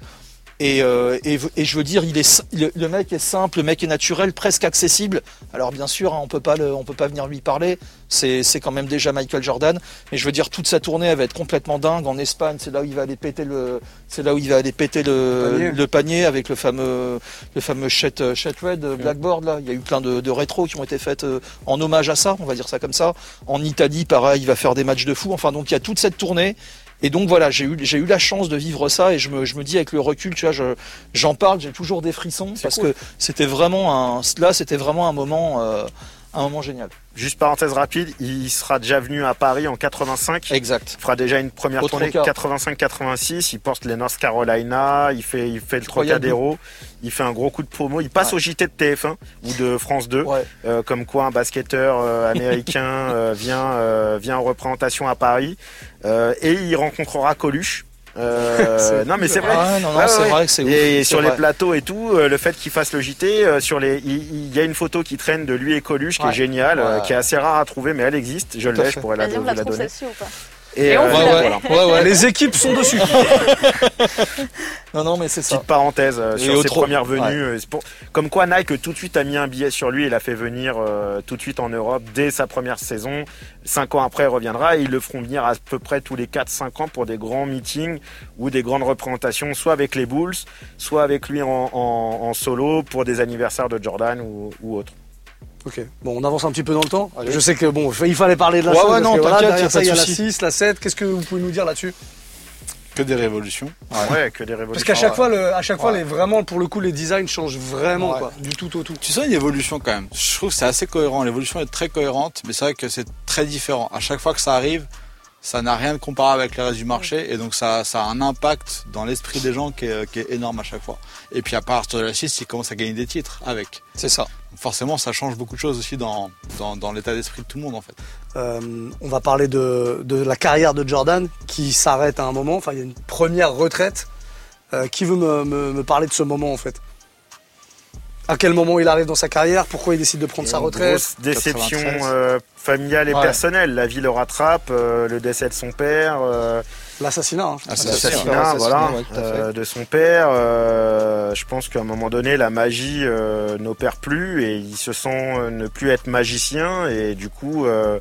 Et, euh, et, et je veux dire, il est, le, le mec est simple, le mec est naturel, presque accessible. Alors bien sûr, hein, on peut pas, le, on peut pas venir lui parler. C'est, quand même déjà Michael Jordan. Mais je veux dire, toute sa tournée, elle va être complètement dingue. En Espagne, c'est là où il va aller péter le, c'est là où il va aller péter le, Panier. le panier avec le fameux, le fameux Chet, Chet Red euh, Blackboard là. Il y a eu plein de, de rétros qui ont été faites euh, en hommage à ça, on va dire ça comme ça. En Italie, pareil, il va faire des matchs de fou. Enfin, donc il y a toute cette tournée. Et donc voilà, j'ai eu, j'ai eu la chance de vivre ça et je me, je me dis avec le recul, tu vois, je, j'en parle, j'ai toujours des frissons parce cool. que c'était vraiment un, là, c'était vraiment un moment, euh, un moment génial. Juste parenthèse rapide, il sera déjà venu à Paris en 85. Exact. Il fera déjà une première tournée Trocas. 85-86. Il porte les North Carolina, il fait, il fait le. Trocadéro, il fait un gros coup de promo. Il passe Ouais. au JT de TF1 ou de France 2. Ouais. Euh, comme quoi un basketteur euh, américain euh, vient, euh, vient en représentation à Paris Euh, et il rencontrera Coluche. Euh, non mais c'est vrai. Ah, non, non, Ouais, c'est ouais. vrai que c'est ouf. Et C'est sur les plateaux et tout, euh, le fait qu'il fasse le JT, euh, sur les, il, il y a une photo qui traîne de lui et Coluche qui Ouais. est géniale, euh, Ouais. qui est assez rare à trouver, mais elle existe. Je l'ai, je pourrais la, la la donner. celle-ci ou pas? Et, Et on euh, Ouais, ouais, fait. ouais, ouais. Les équipes sont dessus. Non, non, mais c'est ça. Petite parenthèse euh, sur ses trop- premières venues. ouais. euh, pour- Comme quoi Nike tout de suite a mis un billet sur lui et l'a fait venir euh, tout de suite en Europe dès sa première saison. Cinq ans après, il reviendra et ils le feront venir à peu près tous les 4-5 ans pour des grands meetings ou des grandes représentations, soit avec les Bulls, soit avec lui en, en- en solo pour des anniversaires de Jordan ou, ou autre. Ok, bon, on avance un petit peu dans le temps. Allez. Je sais que bon, il fallait parler de la Ouais, 5, ouais, parce non, que voilà, derrière ça, il y a la souci. 6, la 7. Qu'est-ce que vous pouvez nous dire là-dessus Que des révolutions. Ouais, que des révolutions. Parce qu'à chaque ouais. fois, le, à chaque fois, Ouais. les, vraiment, pour le coup, les designs changent vraiment, Ouais. quoi, du tout au tout. Tu sens une évolution quand même. Je trouve que c'est assez cohérent. L'évolution est très cohérente, mais c'est vrai que c'est très différent. À chaque fois que ça arrive, ça n'a rien de comparable avec le reste du marché, et donc ça, ça a un impact dans l'esprit des gens qui est, qui est énorme à chaque fois. Et puis à partir de la 6, ils commencent à gagner des titres avec. C'est ça. Forcément, ça change beaucoup de choses aussi dans, dans, dans l'état d'esprit de tout le monde en fait. Euh, on va parler de, de la carrière de Jordan qui s'arrête à un moment. Enfin, il y a une première retraite. Euh, qui veut me, me- me parler de ce moment en fait? À quel moment il arrive dans sa carrière? Pourquoi il décide de prendre sa retraite? grosse déception 93. euh, familiale et Ouais. personnelle. La vie le rattrape, euh, le décès de son père, euh, L'assassinat. hein. L'assassinat, voilà, ouais, euh, de son père. euh, je pense qu'à un moment donné, la magie euh, n'opère plus et il se sent euh, ne plus être magicien et du coup, euh,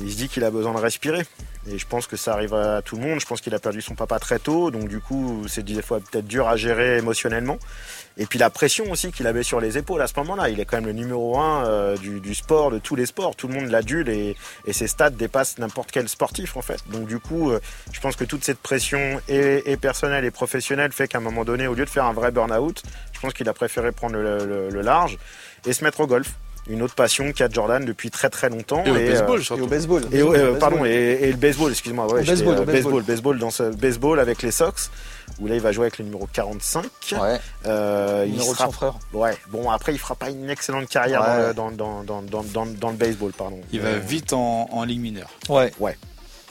il se dit qu'il a besoin de respirer. Et je pense que ça arrive à tout le monde. Je pense qu'il a perdu son papa très tôt, donc du coup, c'est des fois peut-être dur à gérer émotionnellement. Et puis la pression aussi qu'il avait sur les épaules à ce moment-là. Il est quand même le numéro un euh, du, du sport, de tous les sports. Tout le monde l'adule et, et ses stats dépassent n'importe quel sportif en fait. Donc du coup, euh, je pense que toute cette pression et, et personnelle et professionnelle fait qu'à un moment donné, au lieu de faire un vrai burn-out, je pense qu'il a préféré prendre le, le- le large et se mettre au golf. Une autre passion qu'a Jordan depuis très très longtemps. Et au euh, baseball, Et surtout. au baseball. et, Au euh, baseball. pardon, et, et le baseball, excuse-moi. Ouais, euh, baseball. baseball, baseball dans ce baseball avec les Sox, où là il va jouer avec le numéro 45. Ouais, Euh, il numéro de sera- son frère. Ouais, bon après il fera pas une excellente carrière Ouais. dans, le- dans, dans, dans, dans, dans, dans le baseball, pardon. Il va Euh, vite en, en ligue mineure. Ouais.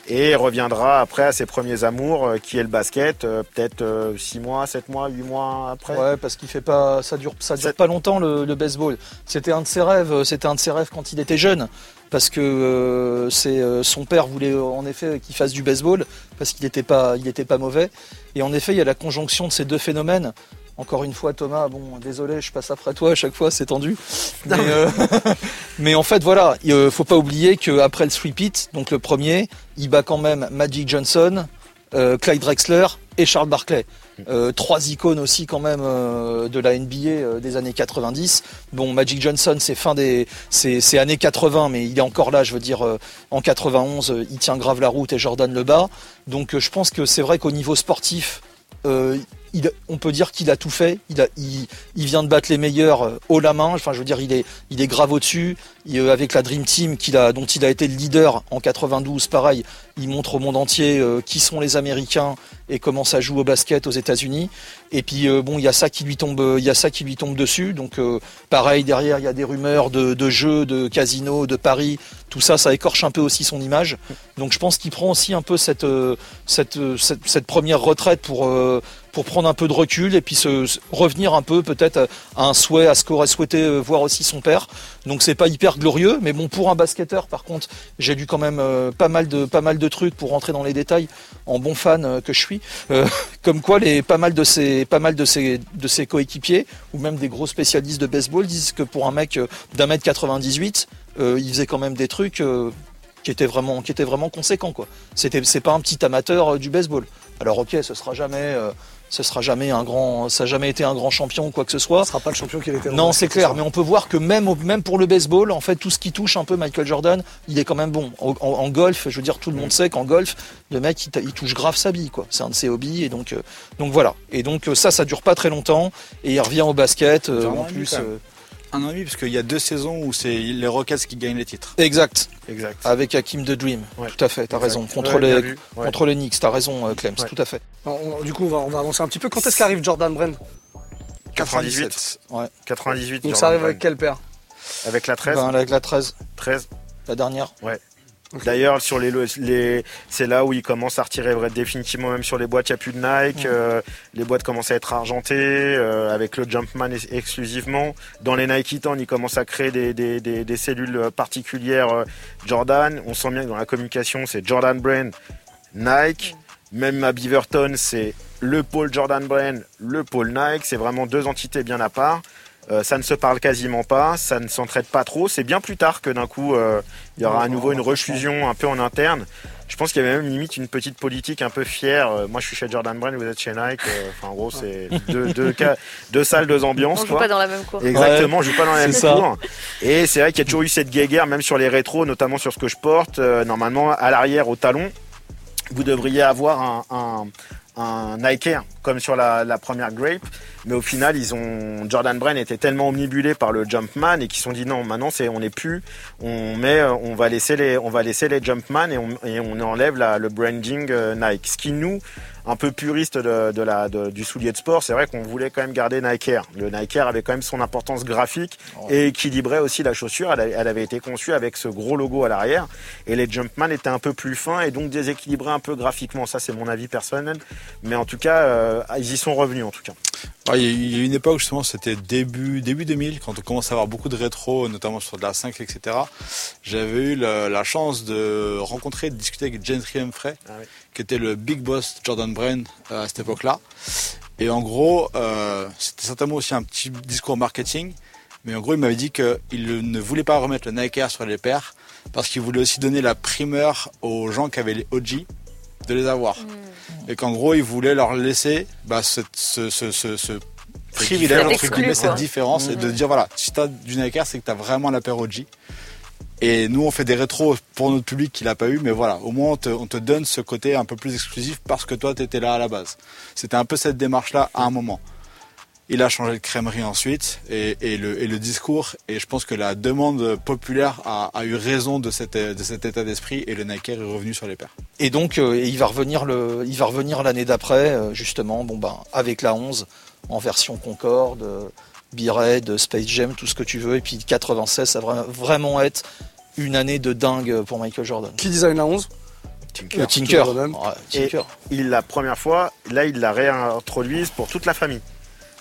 Et reviendra après à ses premiers amours, euh, qui est le basket, euh, peut-être 6 mois, 7 mois, 8 mois après. Ouais, parce qu'il fait pas, ça dure, ça dure pas longtemps le, le baseball. C'était un de ses rêves, euh, c'était un de ses rêves quand il était jeune, parce que euh, c'est euh, son père voulait euh, en effet qu'il fasse du baseball parce qu'il était pas, il était pas mauvais. Et en effet, il y a la conjonction de ces deux phénomènes. Encore une fois, Thomas, bon, désolé, je passe après toi à chaque fois, c'est tendu. Mais, euh, mais en fait, voilà, il euh, faut pas oublier qu'après le three-peat, donc le premier, il bat quand même Magic Johnson, euh, Clyde Drexler et Charles Barkley. Euh, trois icônes aussi quand même euh, de la NBA des années 90. Bon, Magic Johnson, c'est fin des, c'est c'est années 80, mais il est encore là. Je veux dire, euh, en 91, euh, il tient grave la route et Jordan le bat. Donc, je pense que c'est vrai qu'au niveau sportif, euh, on peut dire qu'il a tout fait. Il, vient de battre les meilleurs euh, haut la main. Enfin, je veux dire, il est, il grave au-dessus. Euh, avec la Dream Team qu'il a, dont il a été le leader en 92, pareil, il montre au monde entier euh, qui sont les Américains et comment ça joue au basket aux États-Unis. Et puis bon, il y a ça qui lui tombe, il y a ça qui lui tombe dessus. Donc pareil derrière, il y a des rumeurs de, jeux, de casinos, de paris. Tout ça, ça écorche un peu aussi son image. Donc je pense qu'il prend aussi un peu cette, première retraite pour pour prendre un peu de recul et puis se, revenir un peu peut-être à un souhait, à ce qu'aurait souhaité euh, voir aussi son père. Donc c'est pas hyper glorieux, mais bon pour un basketteur par contre, j'ai lu quand même euh, pas mal de pas mal de trucs pour rentrer dans les détails en bon fan euh, que je suis. Comme quoi les pas mal de ses pas mal de ses de ses coéquipiers ou même des gros spécialistes de baseball disent que pour un mec d'un mètre 98, euh, il faisait quand même des trucs qui étaient vraiment qui étaient vraiment conséquents quoi. C'était c'est pas un petit amateur du baseball. Alors ok, ce sera jamais ce sera jamais un grand ça a jamais été un grand champion ou quoi que ce soit. Ce sera pas le champion qu'il était. Non, c'est clair, mais on peut voir que même, même pour le baseball, en fait, tout ce qui touche un peu Michael Jordan, il est quand même bon. En, en- en golf, je veux dire, tout le monde sait qu'en golf, le mec, il, touche grave sa bille, quoi. C'est un de ses hobbies, et donc, euh, donc voilà. Et donc, euh, ça, ça dure pas très longtemps, et il revient au basket, euh, en plus. Un an et demi, parce qu'il y a deux saisons où c'est les Rockets qui gagnent les titres. exact. Exact. Avec Hakim the Dream. Ouais. Tout à fait, t'as raison. Contre Ouais, les, vu. Ouais. contre les Knicks, t'as raison, euh, Clem, Ouais. tout à fait. On- on- du coup, on va, on va avancer un petit peu. Quand est-ce qu'arrive Jordan Brand? 98. 98. Donc Jordan ça arrive avec Brand. quel père Avec la 13. Ben, avec la 13, 13. la dernière. D'ailleurs, sur les, les c'est là où il commence à retirer définitivement, même sur les boîtes, il n'y a plus de Nike. Euh, les boîtes commencent à être argentées, euh, avec le Jumpman ex- exclusivement. Dans les Nike Town, il commence à créer des, des, des, des cellules particulières euh, Jordan. On sent bien que dans la communication, c'est Jordan Brand, Nike. Même à Beaverton, c'est le pôle Jordan Brand, le pôle Nike. C'est vraiment deux entités bien à part. Euh, ça ne se parle quasiment pas, ça ne s'entraide pas trop. C'est bien plus tard que d'un coup, euh, il y aura à nouveau une refusion un peu en interne. Je pense qu'il y avait même limite une petite politique un peu fière. Euh, moi, je suis chez Jordan Brand, vous êtes chez Nike. Euh, Enfin, en gros, c'est deux, deux, cas- deux salles, deux ambiances. On joue quoi. pas dans la même cour. Exactement, je joue pas dans la même ça. cour. Et c'est vrai qu'il y a toujours eu cette guéguerre, même sur les rétros, notamment sur ce que je porte. Euh, normalement, à l'arrière, au talon, vous devriez avoir un, un, un Nike comme sur la, première Grape. Mais au final, ils ont Jordan Brand était tellement omnibulé par le Jumpman et qu'ils se sont dit non, maintenant c'est on n'est plus, on met, on va laisser les, on va laisser les Jumpman et on, et on enlève la- le branding euh, Nike. Ce qui nous, un peu puriste de, de la, de- du soulier de sport, c'est vrai qu'on voulait quand même garder Nike Air. Le Nike Air avait quand même son importance graphique et équilibrait aussi la chaussure. Elle, avait été conçue avec ce gros logo à l'arrière et les Jumpman étaient un peu plus fins et donc déséquilibrés un peu graphiquement. Ça, c'est mon avis personnel, mais en tout cas, euh, ils y sont revenus en tout cas. Ouais, il y a- une époque justement, c'était début début 2000, quand on commence à avoir beaucoup de rétro, notamment sur de la 5, etc. J'avais eu la, la chance de rencontrer, de discuter avec Gentry Humphrey, Ah oui. Qui était le big boss de Jordan Brand euh, à cette époque-là. Et en gros, euh, c'était certainement aussi un petit discours marketing, mais en gros, il m'avait dit qu'il ne voulait pas remettre le Nike Air sur les paires parce qu'il voulait aussi donner la primeur aux gens qui avaient les OG de les avoir. Et qu'en gros, il voulait leur laisser bah, ce, ce, ce, ce, ce privilège, entre guillemets, cette différence, et de dire voilà, si tu as du Nike Air, c'est que tu as vraiment la paire OG. Et nous, on fait des rétros pour notre public qui l'a pas eu, mais voilà, au moins on te, on te donne ce côté un peu plus exclusif parce que toi, tu étais là à la base. C'était un peu cette démarche-là à un moment. Il a changé de crèmerie ensuite et, le, discours, et je pense que la demande populaire a, eu raison de, cet état d'esprit et le Nike est revenu sur les paires. Et donc, euh, il va revenir le, il va revenir l'année d'après, euh, justement, bon ben, avec la 11 en version Concorde, euh, B-Red, Space Jam, tout ce que tu veux. Et puis 96, ça va vraiment être une année de dingue pour Michael Jordan. Qui design la 11 Le Tinker. Jordan. Ouais, Tinker. il la première fois, là il la réintroduise pour toute la famille.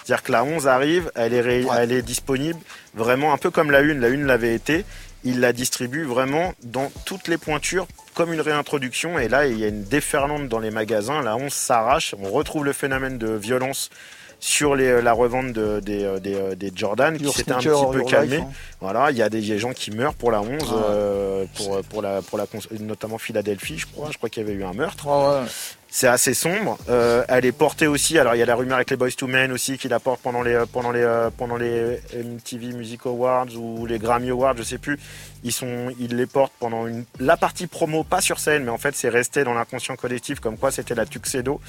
C'est-à-dire que la 11 arrive, elle est, ré- Ouais. elle est disponible vraiment un peu comme la 1, la 1 l'avait été. Il la distribue vraiment dans toutes les pointures comme une réintroduction et là il y a une déferlante dans les magasins, la 11 s'arrache, on retrouve le phénomène de violence sur les- la revente de- des, euh, des, euh, des Jordan qui s'était un petit peu calmé. life, hein. Voilà, il y a des gens qui meurent pour la 11, Ah euh, pour, pour, la, pour la, notamment Philadelphie, je crois. Je crois qu'il y avait eu un meurtre. Ouais, ouais. C'est assez sombre. Euh, elle est portée aussi. Alors il y a la rumeur avec les Boys to Men aussi qui la portent pendant les pendant les euh, pendant les MTV Music Awards ou les Grammy Awards, je sais plus. Ils sont ils les portent pendant une la partie promo pas sur scène, mais en fait c'est resté dans l'inconscient collectif comme quoi c'était la tuxedo.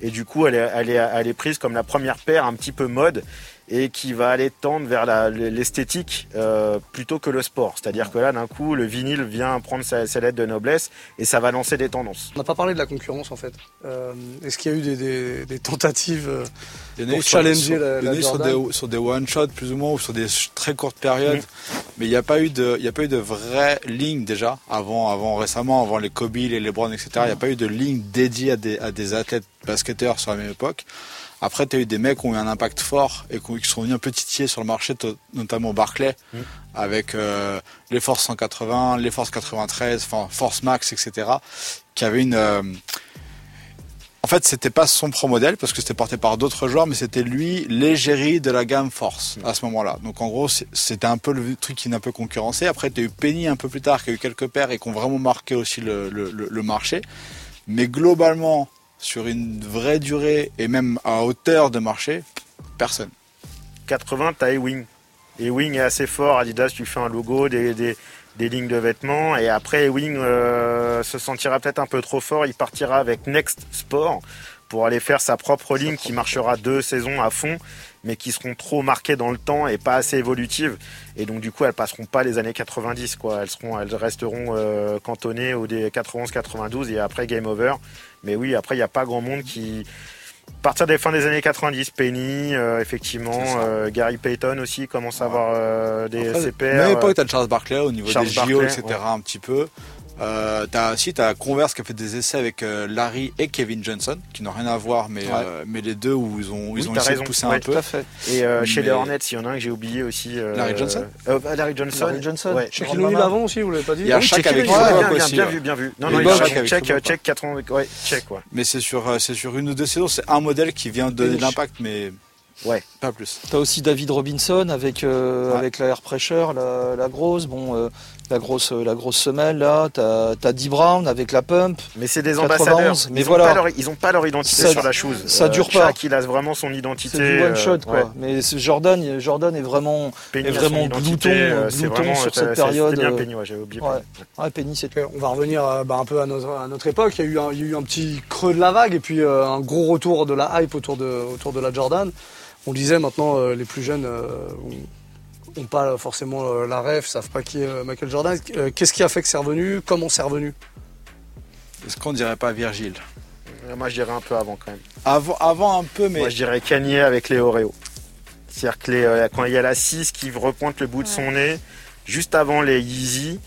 Et du coup elle est prise comme la première paire un petit peu mode et qui va aller tendre vers l'esthétique euh, plutôt que le sport. C'est-à-dire que là d'un coup le vinyle vient prendre sa, sa lettre de noblesse et ça va lancer des tendances. On n'a pas parlé de la concurrence en fait. Euh, Est-ce qu'il y a eu des, des- des tentatives euh, Pour challenger sur- la- il y en a la eu sur des, sur des one-shots plus ou moins ou sur des très courtes périodes. Mm. Mais il n'y a pas eu de, il y a pas eu de vraie ligne déjà avant, avant récemment, avant les Kobe, les LeBron, etc. Il n'y a pas eu de ligne dédiée à des, à des athlètes basketteurs sur la même époque. Après, tu as eu des mecs qui ont eu un impact fort et qui ont- qui sont venus un peu titiller sur le marché, notamment Barclay, Mm. avec euh, les Force 180, les Force 93, enfin Force Max, etc. Qui avaient une, euh, en fait, c'était pas son pro modèle parce que c'était porté par d'autres joueurs, mais c'était lui l'égérie de la gamme Force à ce moment-là. Donc en gros, c'était un peu le truc qui n'a peu concurrencé. Après, tu as eu Penny un peu plus tard qui a eu quelques paires et qui ont vraiment marqué aussi le, le- le- le marché. Mais globalement, sur une vraie durée et même à hauteur de marché, personne. 80, t'as Ewing. Ewing est assez fort. Adidas, tu fais un logo, des, lignes de vêtements. Et après, Ewing euh, se sentira peut-être un peu trop fort. Il partira avec Next Sport pour aller faire sa propre ligne qui marchera deux saisons à fond, mais qui seront trop marquées dans le temps et pas assez évolutives. Et donc, du coup, elles passeront pas les années 90. Quoi. Elles, seront, elles resteront euh, cantonnées aux des 91-92 et après, game over. Mais oui, après, il n'y a pas grand monde qui. À partir des fins des années 90, Penny, euh, effectivement, euh, Gary Payton aussi commence à avoir euh, des CPR. Même époque, t'as Charles Barkley au niveau Charles des JO, etc. ouais. un petit peu. Euh, t'as si t'as Converse qui a fait des essais avec euh, Larry et Kevin Johnson, qui n'ont rien à voir, mais Ouais. euh, mais les deux où ils ont Oui, essayé raison. de pousser Ouais, un peu. Tout à fait. Et euh, chez les Hornets, il y en a un que j'ai oublié aussi. euh, Larry Johnson euh, bah, Larry Johnson. Larry Johnson. Ouais. O'Neal. avant aussi, vous l'avez pas dit Il y a Shaquille avec Reebok bien, bien, aussi, bien ouais. vu, bien vu. Non, non, check, check 80, ouais, check, quoi. Mais c'est sur c'est sur une ou deux saisons, c'est un modèle qui vient donner de l'impact, mais Ouais. pas plus. T'as aussi David Robinson avec euh, Ouais. avec la air pressure, la, la grosse, bon, euh, la grosse la grosse semelle là. T'as t'as Dee Brown avec la pump. Mais c'est des 91, ambassadeurs. mais ils, voilà. ont pas leur, ils ont pas leur identité Ça- sur la chose. ça dure pas. Shaq, il a vraiment son identité. C'est du one shot euh, quoi. ouais. Mais Jordan, Jordan est vraiment. Penny vraiment glouton, euh, glouton vraiment, sur euh, cette période, C'était bien euh, Penny, ouais, j'avais oublié. ouais. Penny. Ouais, Penny c'est Ok, On va revenir euh, bah, un peu à notre, à notre époque. Il y, a eu un, il y a eu un petit creux de la vague et puis euh, un gros retour de la hype autour de, autour de la Jordan. On disait maintenant, euh, les plus jeunes n'ont pas forcément euh, la ref, savent pas qui est euh, Michael Jordan. Euh, Qu'est-ce qui a fait que c'est revenu? Comment c'est revenu? Est-ce qu'on dirait pas Virgile Moi, je dirais un peu avant quand même. Avant, avant un peu, mais Moi, je dirais Kanye avec les Oreo. C'est-à-dire que les, euh, quand il y a la 6 qui repointe le bout de son nez, juste avant les Yeezy,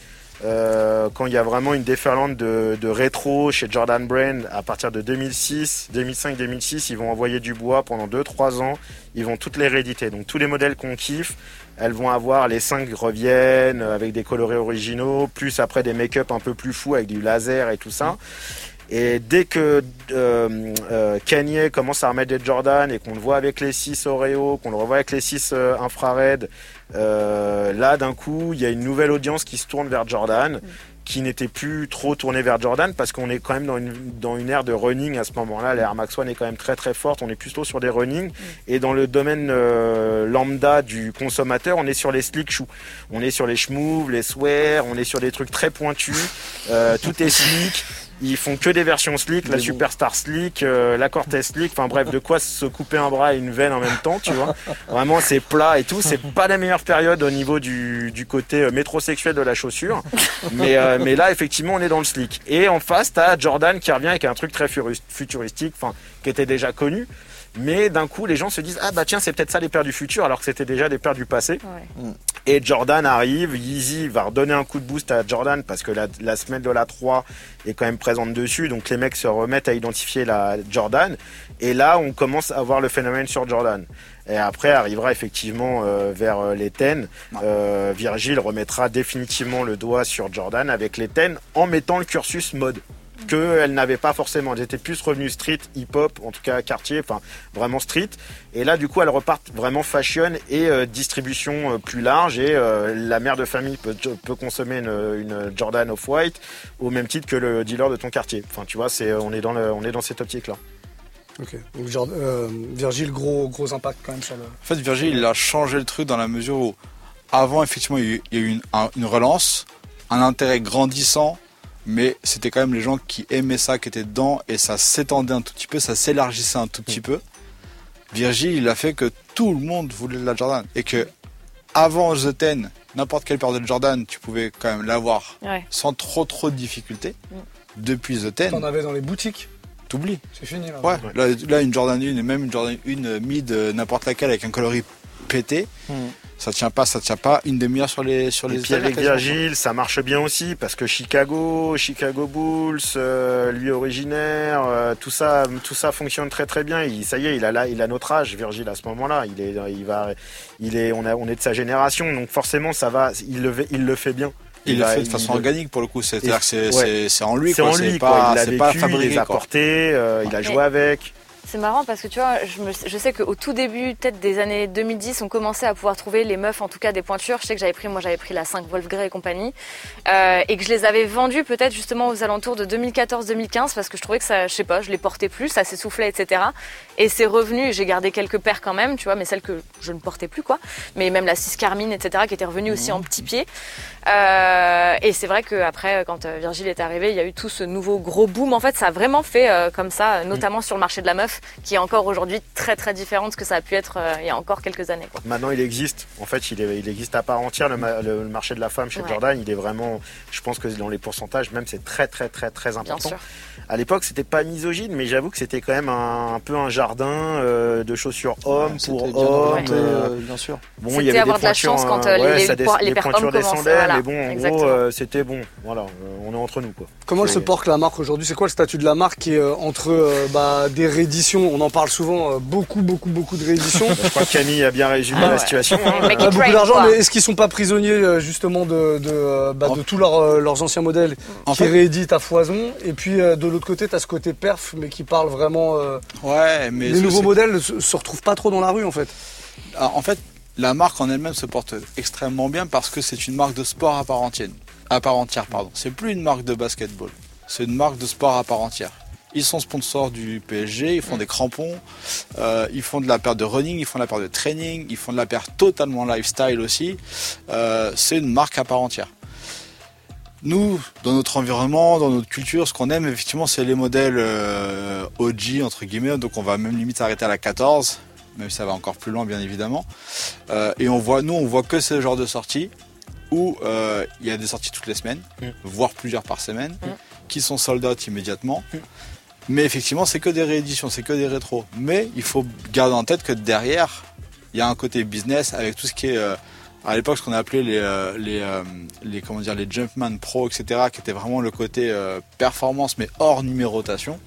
euh, quand il y a vraiment une déferlante de, de rétro chez Jordan Brand, à partir de 2006, 2005-2006, ils vont envoyer du bois pendant 2-3 ans, ils vont toutes les rééditer. Donc tous les modèles qu'on kiffe, elles vont avoir, les 5 reviennent euh, avec des colorés originaux, plus après des make-up un peu plus fous avec du laser et tout ça. Et dès que euh, euh, Kanye commence à remettre des Jordan et qu'on le voit avec les 6 Oreo, qu'on le revoit avec les 6 euh, infrared, euh, là d'un coup il y a une nouvelle audience qui se tourne vers Jordan, qui n'était plus trop tournée vers Jordan parce qu'on est quand même dans une, dans une ère de running à ce moment-là. L'Air Max One est quand même très très forte, on est plutôt sur des running. Et dans le domaine euh, lambda du consommateur, on est sur les slick shoes. On est sur les schmoove, les swear, on est sur des trucs très pointus, euh, tout est slick. Ils font que des versions slick, la Superstar slick, euh, la Cortez slick, enfin bref, de quoi se couper un bras et une veine en même temps, tu vois. Vraiment, c'est plat et tout. C'est pas la meilleure période au niveau du, du côté euh, métrosexuel de la chaussure. Mais, euh, mais là, effectivement, on est dans le slick. Et en face, t'as Jordan qui revient avec un truc très futuristique, enfin, qui était déjà connu. Mais d'un coup, les gens se disent, ah bah tiens, c'est peut-être ça les paires du futur, alors que c'était déjà des paires du passé. Ouais. Et Jordan arrive, Yeezy va redonner un coup de boost à Jordan parce que la, la semelle de la 3 est quand même présente dessus, donc les mecs se remettent à identifier la Jordan. Et là, on commence à voir le phénomène sur Jordan. Et après arrivera effectivement euh, vers euh, les 10. Euh, Virgil remettra définitivement le doigt sur Jordan avec les 10 en mettant le cursus mode qu'elle n'avait pas forcément. Elle était plus revenue street, hip-hop, en tout cas quartier, enfin vraiment street. Et là, du coup, elle repart vraiment fashion et euh, distribution euh, plus large. Et euh, la mère de famille peut, peut consommer une, une Jordan Off-White au même titre que le dealer de ton quartier. Enfin, tu vois, c'est, on, est dans le, on est dans cette optique-là. Ok. Donc euh, Virgile, gros, gros impact quand même sur le. En fait, Virgil, il a changé le truc dans la mesure où, avant, effectivement, il y a eu, il y a eu une, un- une relance, un intérêt grandissant, mais c'était quand même les gens qui aimaient ça, qui étaient dedans, et ça s'étendait un tout petit peu, ça s'élargissait un tout petit peu. Virgil, il a fait que tout le monde voulait de la Jordan, et que, avant The Ten, n'importe quelle paire de Jordan, tu pouvais quand même l'avoir Ouais. sans trop trop de difficultés. Depuis The Ten, T'en avais dans les boutiques. t'oublies. C'est fini là. Ouais, là, là, une Jordan 1 et même une Jordan 1 mid euh, n'importe laquelle avec un coloris pété, Mm. ça tient pas, ça tient pas une demi-heure sur les sur Et les puis étagères, avec quasiment. Virgil, ça marche bien aussi parce que Chicago, Chicago Bulls, euh, lui originaire, euh, tout ça, tout ça fonctionne très très bien. Il, ça y est, il a là, il a notre âge, Virgil à ce moment-là. Il est, il va, il est, on a, on est de sa génération, donc forcément ça va, il le, il le fait bien. Il le va- fait de façon il- organique pour le coup, c'est-à-dire Et- que c'est ouais. en lui C'est en lui, quoi. pas Il l'a c'est pas vécu, il fabriqué les a portés, euh, il a joué avec. C'est marrant parce que tu vois, je, sais qu'au tout début, peut-être des années 2010, on commençait à pouvoir trouver les meufs, en tout cas des pointures. Je sais que j'avais pris, moi j'avais pris la 5 Wolf Grey et compagnie, euh, et que je les avais vendues peut-être justement aux alentours de 2014-2015 parce que je trouvais que ça, je sais pas, je les portais plus, ça s'essoufflait, etc. Et c'est revenu, j'ai gardé quelques paires quand même, tu vois, mais celles que je ne portais plus quoi. Mais même la 6 Carmine, etc., qui était revenue aussi en petit pied. Euh, et c'est vrai qu'après, quand euh, Virgile est arrivé, il y a eu tout ce nouveau gros boom. En fait, ça a vraiment fait comme ça, notamment sur le marché de la meuf, qui est encore aujourd'hui très très différent de ce que ça a pu être euh, il y a encore quelques années. Quoi. Maintenant, il existe. En fait, il, est- il existe à part entière. Le, ma- le marché de la femme chez Ouais. Jordan, il est vraiment. Je pense que dans les pourcentages, même, c'est très, très, très, très Bien important. sûr. À l'époque, c'était pas misogyne, mais j'avoue que c'était quand même un, un peu un jardin euh, de chaussures hommes pour bien hommes. euh, euh, bien sûr. Bon, il y avait avoir des de la chance quand, euh, les- ouais, les des- les les pointures hommes descendaient, voilà. mais bon, en Exactement. gros, euh, c'était bon. Voilà, euh, on est entre nous, quoi. Comment elle se porte la marque aujourd'hui? C'est quoi le statut de la marque qui est euh, entre euh, bah, des rééditions On en parle souvent, euh, beaucoup, beaucoup, beaucoup de rééditions. Je crois que Camille a bien résumé Ah la ouais. situation. hein. Pas beaucoup d'argent, mais est-ce qu'ils sont pas prisonniers euh, justement de, de, euh, bah, de tous leurs, leurs anciens modèles En qui fait- rééditent à foison? Et puis euh, de l'autre côté, tu as ce côté perf, mais qui parle vraiment. euh, Ouais, mais les nouveaux modèles se, se retrouvent pas trop dans la rue en fait. Alors, en fait, la marque en elle-même se porte extrêmement bien parce que c'est une marque de sport à part entière. À part entière, pardon. C'est plus une marque de basketball. C'est une marque de sport à part entière. Ils sont sponsors du PSG, ils font des crampons, euh, ils font de la paire de running, ils font de la paire de training, ils font de la paire totalement lifestyle aussi. Euh, c'est une marque à part entière. Nous, dans notre environnement, dans notre culture, ce qu'on aime effectivement, c'est les modèles euh, OG entre guillemets. Donc, on va même limite s'arrêter à la 14, même si ça va encore plus loin, bien évidemment. Euh, et on voit, nous, on voit que ce genre de sorties où euh, il y a des sorties toutes les semaines, Mm. voire plusieurs par semaine, Mm. qui sont sold out immédiatement. Mais effectivement, c'est que des rééditions, c'est que des rétros. Mais il faut garder en tête que derrière, il y a un côté business avec tout ce qui est euh, à l'époque ce qu'on appelait les euh, euh, les comment dire les Jumpman Pro, etc. qui était vraiment le côté performance mais hors numérotation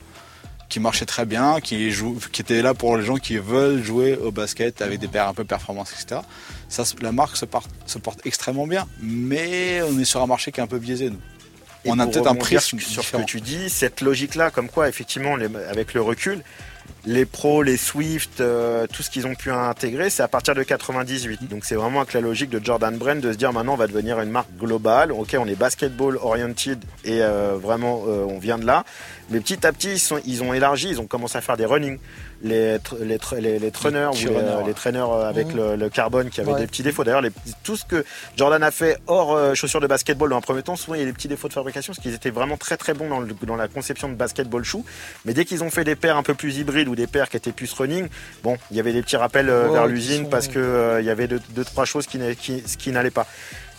qui marchait très bien, qui, joue, qui était là pour les gens qui veulent jouer au basket avec des paires un peu performance, etc. Ça, la marque se, se porte extrêmement bien, mais on est sur un marché qui est un peu biaisé, nous. On a peut-être un prix sur ce que tu dis, cette logique-là, comme quoi, effectivement, les- avec le recul, les pros, les Swift, euh, tout ce qu'ils ont pu intégrer, c'est à partir de 98. Donc c'est vraiment avec la logique de Jordan Brand de se dire maintenant on va devenir une marque globale. Ok, on est basketball oriented et euh, vraiment euh, on vient de là. Mais petit à petit ils, sont, ils ont élargi, ils ont commencé à faire des running. Les, les, les, les traîneurs, les, runners, les ouais. traîneurs euh, avec Mhm. le, le carbone qui avait Ouais. des petits défauts. D'ailleurs, les- tout ce que Jordan a fait hors euh, chaussures de basketball dans un premier temps, souvent il y a des petits défauts de fabrication parce qu'ils étaient vraiment très très bons dans, le- dans la conception de basketball shoe. Mais dès qu'ils ont fait des paires un peu plus hybrides ou des paires qui étaient plus running, bon, il y avait des petits rappels euh, vers l'usine sont- parce que euh, il y avait deux, deux trois choses qui n'allaient pas.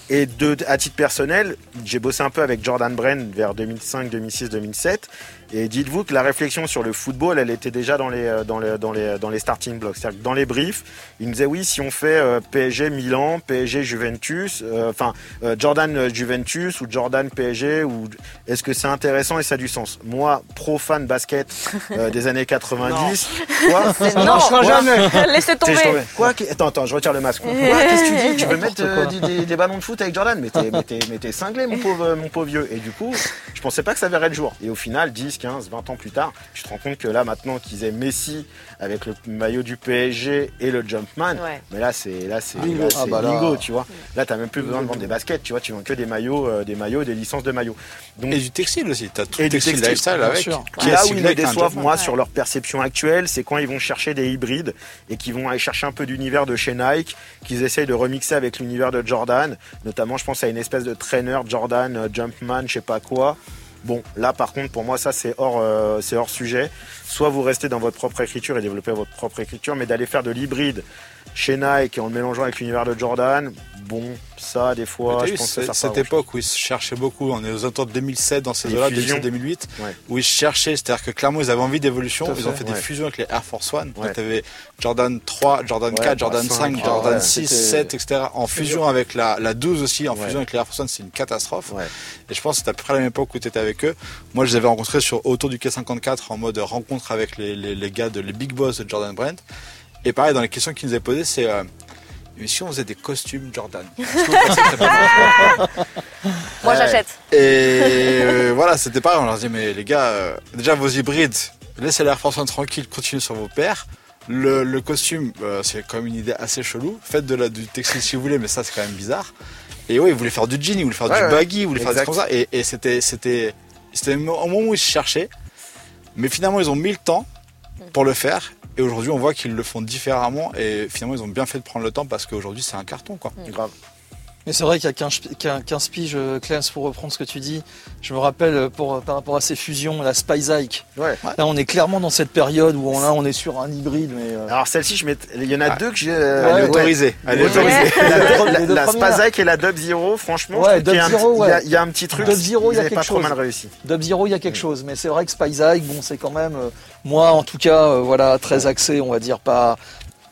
Et de, à titre personnel, j'ai bossé un peu avec Jordan Brand vers 2005, 2006, 2007. Et dites-vous que la réflexion sur le football, elle était déjà dans les, euh, dans les, dans les, dans les starting blocks. C'est-à-dire que dans les briefs, ils me disaient oui, si on fait euh, PSG Milan, PSG Juventus, euh, enfin euh, Jordan euh, Juventus ou Jordan PSG, ou est-ce que c'est intéressant et ça a du sens? Moi, pro fan basket euh, des années 90, quoi? Ça marchera jamais. Laissez tomber. Quoi Attends, attends, je retire le masque. Quoi, Qu'est-ce que tu dis? Tu veux mettre euh, des, des- des ballons de foot avec Jordan Mais t'es, cinglé, mon pauvre, mon pauvre vieux. Et du coup, je pensais pas que ça verrait le jour. Et au final, 10, 15, 20 ans plus tard, tu te rends compte que là, maintenant qu'ils aient Messi avec le maillot du PSG et le Jumpman, Ouais. mais là, c'est là, c'est, Bingo. là, c'est Ah bah là. bingo, tu vois. Là, t'as même plus besoin de vendre des baskets, tu vois. Tu vends que des maillots, euh, des maillots, des licences de maillots. Donc, Et du textile aussi, t'as tout Et le du textile textile, lifestyle avec. sûr. qui est là où ils me déçoivent, moi, Ouais. sur leur perception actuelle, c'est quand ils vont chercher des hybrides et qu'ils vont aller chercher un peu d'univers de chez Nike, qu'ils essayent de remixer avec l'univers de Jordan. Notamment, je pense à une espèce de trainer Jordan, euh, Jumpman, je sais pas quoi. Bon, là, par contre, pour moi, ça, c'est hors, euh, c'est hors sujet. Soit vous restez dans votre propre écriture et développez votre propre écriture, mais d'aller faire de l'hybride chez Nike en le mélangeant avec l'univers de Jordan, bon, ça, des fois, je vu, pense que ça cette époque où ils se cherchaient beaucoup, on est aux alentours de 2007 dans ces eaux-là, fusions. 2007-2008, Ouais. où ils cherchaient, c'est-à-dire que clairement ils avaient envie d'évolution, ils ont fait, des fusions avec les Air Force One, Ouais. tu avais Jordan 3, Jordan Ouais, 4, Jordan 5, 5, ah Jordan ouais, 6, c'était- 7, etc. En fusion avec la, la 12 aussi, en fusion avec les Air Force One, c'est une catastrophe. Et je pense que c'était à peu près la même époque où tu étais avec eux. Moi, je les avais rencontrés sur, autour du K54 en mode rencontre avec les, les, les gars de les big boss de Jordan Brand. Et pareil, dans les questions qu'ils nous avaient posées, c'est euh, mais si on faisait des costumes Jordan? Est-ce que vous pensez que ça peut marcher Moi, j'achète. Et euh, voilà, c'était pareil. On leur disait, mais les gars, euh, déjà vos hybrides, laissez l'Air Force One tranquille, continuez sur vos paires. Le, le costume, euh, c'est quand même une idée assez chelou. Faites de la, du textile si vous voulez, mais ça, c'est quand même bizarre. Et oui, ils voulaient faire du jean, ils voulaient faire Ouais, du ouais. baggy, ils voulaient faire des Exact. trucs comme ça. Et, et c'était, c'était, c'était au moment où ils se cherchaient. Mais finalement, ils ont mis le temps pour le faire. Et aujourd'hui, on voit qu'ils le font différemment. Et finalement, ils ont bien fait de prendre le temps parce qu'aujourd'hui, c'est un carton, quoi. Grave. Mais c'est vrai qu'il y a 15, pi- qu'un- 15 piges, euh, pour reprendre ce que tu dis. Je me rappelle euh, pour, par rapport à ces fusions, la Spice Ike. Ouais. Là, on est clairement dans cette période où on, là, on est sur un hybride. Mais, euh, Alors celle-ci, je mets... il y en a Ah. deux que j'ai. Ouais, euh, Elle est ouais. autorisée. Elle est Ouais. autorisée. La, la, la et la Dub Zero, franchement, Ouais, je trouve qu'il y a un Dub Zero, petit- il y a- ouais. il y, a un petit truc. Dub Zero, il y a pas trop mal réussi. Dub Zero, il y a quelque chose. Mais c'est vrai que Spice Ike, bon, c'est quand même, euh, moi en tout cas, euh, voilà, très axé, on va dire, pas,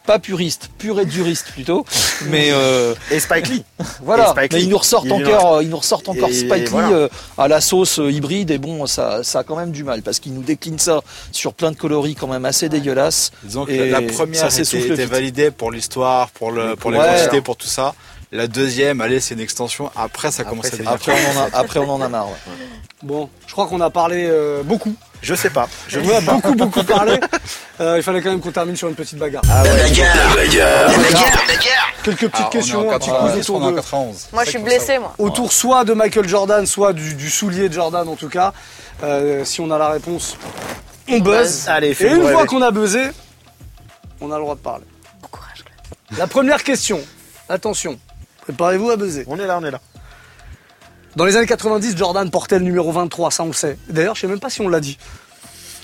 pas puriste, pur et duriste plutôt. mais euh, Et Spike Lee. voilà, mais ils nous ressortent Il encore, euh, ils nous ressortent encore Et Spike Lee euh, à la sauce euh, hybride. Et bon, ça, ça a quand même du mal parce qu'ils nous déclinent ça sur plein de coloris quand même assez dégueulasses. Disons que Et la première ça était, était validée pour l'histoire, pour, le, pour les Ouais. quantités, pour tout ça. La deuxième, allez, c'est une extension. Après, ça Après, commence à devenir Après, on en a, après, on en a marre. ouais. Bon, je crois qu'on a parlé euh, beaucoup. Je sais pas. Je On a beaucoup, beaucoup parlé. Euh, il fallait quand même qu'on termine sur une petite bagarre. Ah ouais. Quelques petites Alors, questions, on est en un petit 91, quiz autour de, 91. Moi, je suis blessée, moi. autour soit de Michael Jordan, soit du, du soulier de Jordan en tout cas. Euh, si on a la réponse, on buzz. Allez, Et une fois qu'on a buzzé, on a le droit de parler. Bon courage. La première question, attention, préparez-vous à buzzer. On est là, on est là. Dans les années 90, Jordan portait le numéro 23, ça on le sait. D'ailleurs, je sais même pas si on l'a dit.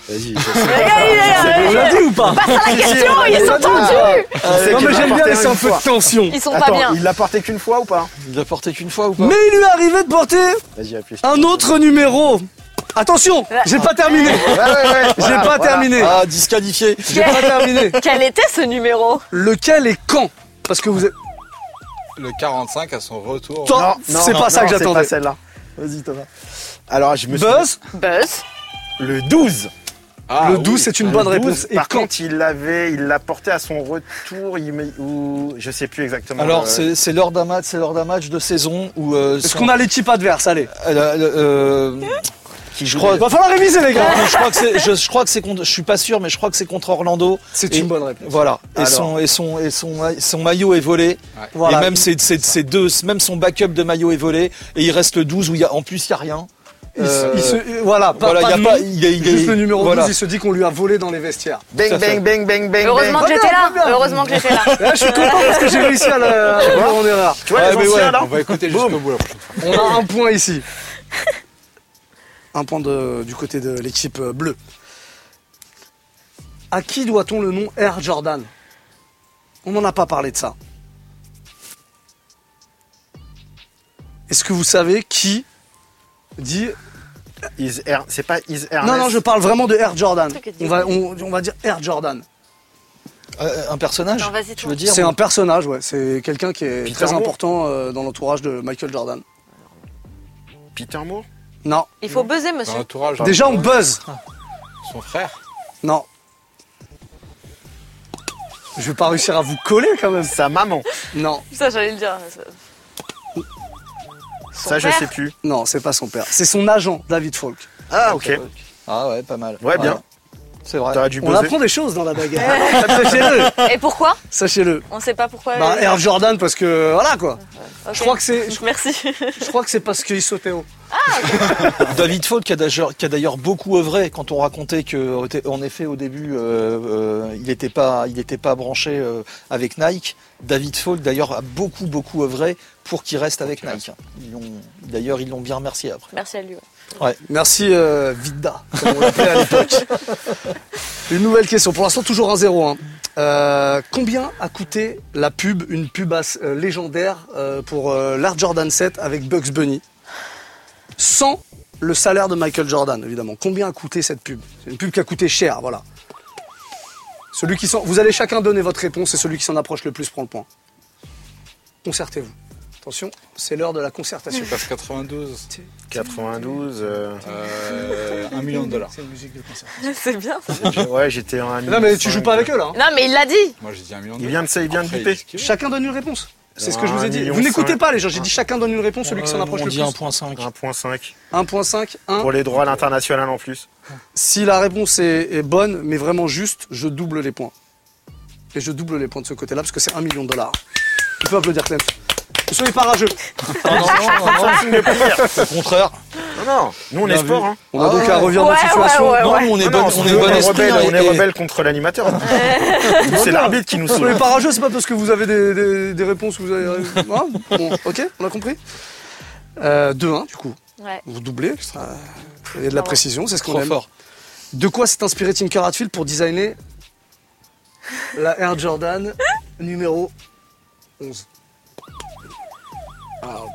Vas-y. On l'a dit ou pas? Passe à la question, ils sont tendus Non mais j'aime bien laisser un peu de tension. Ils sont pas bien. il l'a porté qu'une fois ou pas? Il l'a porté qu'une fois ou pas? Mais il lui est arrivé de porter un autre numéro. Attention, j'ai pas terminé. J'ai pas terminé. Ah, disqualifié. J'ai pas terminé. Quel était ce numéro? Lequel est quand? Parce que vous êtes. Le 45 à son retour. Toi, c'est pas ça que c'est j'attendais. pas celle-là. Vas-y Thomas. Alors je me suis Buzz, Buzz. le 12. Ah, le oui. 12, c'est une Le bonne 12, réponse. Et Par quand contre, il l'avait, il l'a porté à son retour, il met- ou je sais plus exactement. Alors, euh, c'est lors d'un match, c'est lors d'un match de saison où. euh, Est-ce son- qu'on a l'équipe adverse Allez. euh, euh, qui je joue crois. Va falloir réviser, les gars. je crois que c'est, je, je crois que c'est contre, je suis pas sûr, mais je crois que c'est contre Orlando. C'est une bonne réponse. Voilà. Et Alors. son, et son, et son, son maillot est volé. Voilà. Et même ses, ses- ses deux, même son backup de maillot est volé. Et il reste le 12 où il y a, en plus, il y a rien. Il, se- Euh, il se- voilà, pas, voilà, pas il y a de pas, nom, il est, il est- juste le numéro voilà. 12, il se dit qu'on lui a volé dans les vestiaires. Bang bang bang bang bang. Heureusement bang. que j'étais là. Heureusement que j'étais là. Là, je suis content parce que j'ai réussi à voir en erreur. Tu vois Ouais, les anciens ouais, là On va écouter jusqu'au bout la. On a un point ici. Un point de- du côté de l'équipe euh, bleue. À qui doit-on le nom Air Jordan? On n'en a pas parlé de ça. Est-ce que vous savez qui dit Air- C'est pas Is Ernest. Non, non, je parle vraiment de Air Jordan. On va, on, on va dire Air Jordan. Euh, un personnage. Non, vas-y, je toi. veux dire. C'est un personnage, ouais. C'est quelqu'un qui est Peter très Moore important euh, dans l'entourage de Michael Jordan. Peter Moore? Non. Il faut buzzer, Dans monsieur. Déjà, on buzz. Son frère. Non. Je vais pas réussir à vous coller quand même. Sa maman. Non, Ça, j'allais le dire. Son Ça je père sais plus. non, c'est pas son père. C'est son agent, David Falk. Ah ok. Ah ouais, pas mal. Ouais, bien. C'est vrai. T'aurais dû On buzzer. apprend des choses dans la bagarre. Sachez-le, Et pourquoi? Sachez-le. On sait pas pourquoi. Bah, euh, Air Jordan parce que voilà quoi. ok. Je crois que c'est, je, Merci. je crois que c'est parce qu'il sautait haut. David Falk qui a d'ailleurs- qui a d'ailleurs beaucoup œuvré quand on racontait que en effet au début euh, euh, il n'était pas il était pas branché euh, avec Nike. David Falk d'ailleurs a beaucoup beaucoup œuvré pour qu'il reste avec Nike. Ils l'ont- D'ailleurs ils l'ont bien remercié après. Merci à lui. ouais. Merci euh, Vida, comme on l'appelait à l'époque. Une nouvelle question. Pour l'instant, toujours un 0 hein. Euh, combien a coûté la pub, une pub euh, légendaire euh, pour l'Air Jordan 7 avec Bugs Bunny? Sans le salaire de Michael Jordan, évidemment. Combien a coûté cette pub? C'est une pub qui a coûté cher, voilà. Celui qui. Vous allez chacun donner votre réponse et celui qui s'en approche le plus prend le point. Concertez-vous. Attention, c'est l'heure de la concertation. Passe 92. 92. euh, Euh, 1 million de dollars. C'est une musique de concertation. C'est bien. ça. ouais, j'étais en. Non mais tu joues pas avec eux là. hein. Non, mais il l'a dit. Moi j'ai dit 1 million de Il dollars. vient de ça, il vient de Après, biper. dit ce qu'il veut. Chacun donne une réponse. C'est ce que je vous ai dit. Vous n'écoutez pas les gens, j'ai dit chacun donne une réponse, celui qui s'en Euh, approche on le dit plus. 1.5. 1.5. 1.5, 1. Pour les droits à l'international en plus. Si la réponse est, est bonne, mais vraiment juste, je double les points. Et je double les points de ce côté-là, parce que c'est 1 million de dollars. Tu peux applaudir Clem. Ne soyez pas rageux. Ah non, non, non, non, Au contraire. Non, non, nous on est sport. Hein. On a Ah donc ouais. un revirement Ouais, de situation. ouais, ouais. Non, nous, on est Non, bon, non, on est bon on est esprit. rebelle, hein, on est et- rebelle contre l'animateur. C'est l'arbitre qui nous Ne soyez saoule. pas rageux, c'est pas parce que vous avez des, des- des réponses que vous avez. Hein bon, ok, on a compris. Euh, 2-1, du coup. Ouais. Vous doublez. Il y a de la précision, c'est ce qu'on Trop aime. fort. De quoi s'est inspiré Tinker Hatfield pour designer la Air Jordan numéro 11 Alors,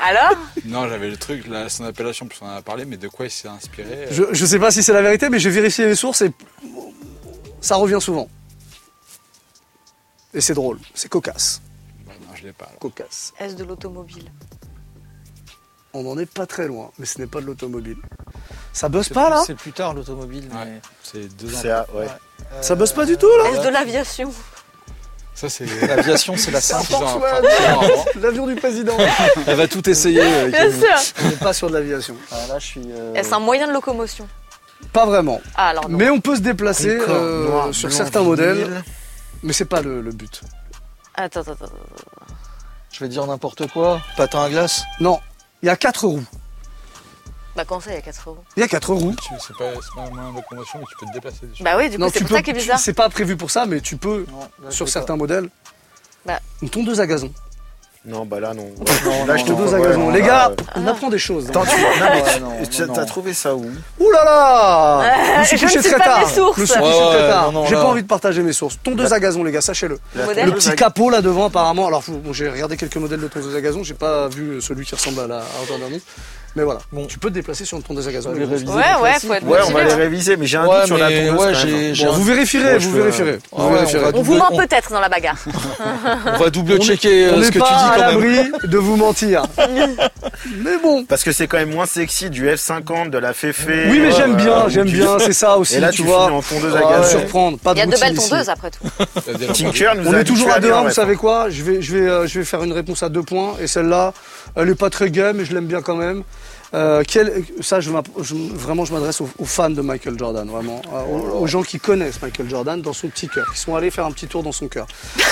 Alors Non, j'avais le truc, là, son appellation, plus on en a parlé, mais de quoi il s'est inspiré euh, je, je sais pas si c'est la vérité, mais j'ai vérifié les sources et ça revient souvent. Et c'est drôle, c'est cocasse. bah, Non, je l'ai pas. alors. Cocasse. Est-ce de l'automobile? On n'en est pas très loin, mais ce n'est pas de l'automobile. Ça buzz pas là? C'est plus tard l'automobile. Ouais. mais- C'est deux ans. À- ouais. Ça buzz pas du tout là? Est-ce de l'aviation? Ça, c'est. L'aviation, c'est la simple. L'avion du président. Elle va tout essayer. euh, Bien sûr On n'est pas sur de l'aviation. Ah, là, je suis. euh, Est-ce un moyen de locomotion? Pas vraiment. Ah, alors non. Mais on peut se déplacer euh, noir, sur certains vinyle. modèles, mais c'est pas le, le but. Attends, attends, attends. Je vais dire n'importe quoi. Patin à glace? Non, il y a quatre roues. Bah, comment ça, il y a 4 euros Il y a quatre roues. Tu- C'est pas, c'est pas un moyen de locomotion, mais tu peux te déplacer dessus. Bah oui, du coup, c'est pour peux. ça qu'il est bizarre. C'est pas prévu pour ça, mais tu peux Non, là, je sur certains modèles. Bah. Une tondeuse à gazon. Non, bah là, non. Non, Là, je te Tondeuse à gazon. Les là, gars, euh, on apprend des choses. Attends, tu non, mais Ouais, tu- non, tu- non, t'as non. trouvé ça où? Ouh là là Je me suis couché suis très pas tard. Je me suis couché très tard. J'ai pas envie de partager mes sources. Tondeuse à gazon, les gars, sachez-le. La Le petit à- capot là devant, apparemment. Alors, bon, j'ai regardé quelques modèles de tondeuse à gazon. J'ai pas vu celui qui ressemble à la 11. Mais voilà. Bon. Tu peux te déplacer sur une tondeuse à gazon. On les révise. Ouais, ouais, faut être Ouais, on va les hein. réviser, mais j'ai un Ouais, doute sur la tondeuse. ouais, quand même. j'ai j'ai Bon, un- vous vérifierez, vous vérifierez. Ah Vous ouais, vérifierez. on vous ment peut-être dans la bagarre. on va double checker On euh, ce que tu dis quand même. de vous mentir. Mais bon. Parce que c'est quand même moins sexy du F50, de la Féfé. Oui, mais euh, j'aime bien, où j'aime bien, c'est ça aussi, Et là, tu vois. en tondeuse à gazon. surprendre, pas Il y a de belles tondeuses après tout. Tinker nous On est toujours à deux bien, un, vous savez quoi? Je vais, je vais, euh, je vais faire une réponse à deux points et celle-là, elle est pas très gay, mais je l'aime bien quand même. Euh, quel- ça, je vraiment, je m'adresse aux, aux fans de Michael Jordan, vraiment, euh, aux, aux gens qui connaissent Michael Jordan dans son petit cœur, qui sont allés faire un petit tour dans son cœur.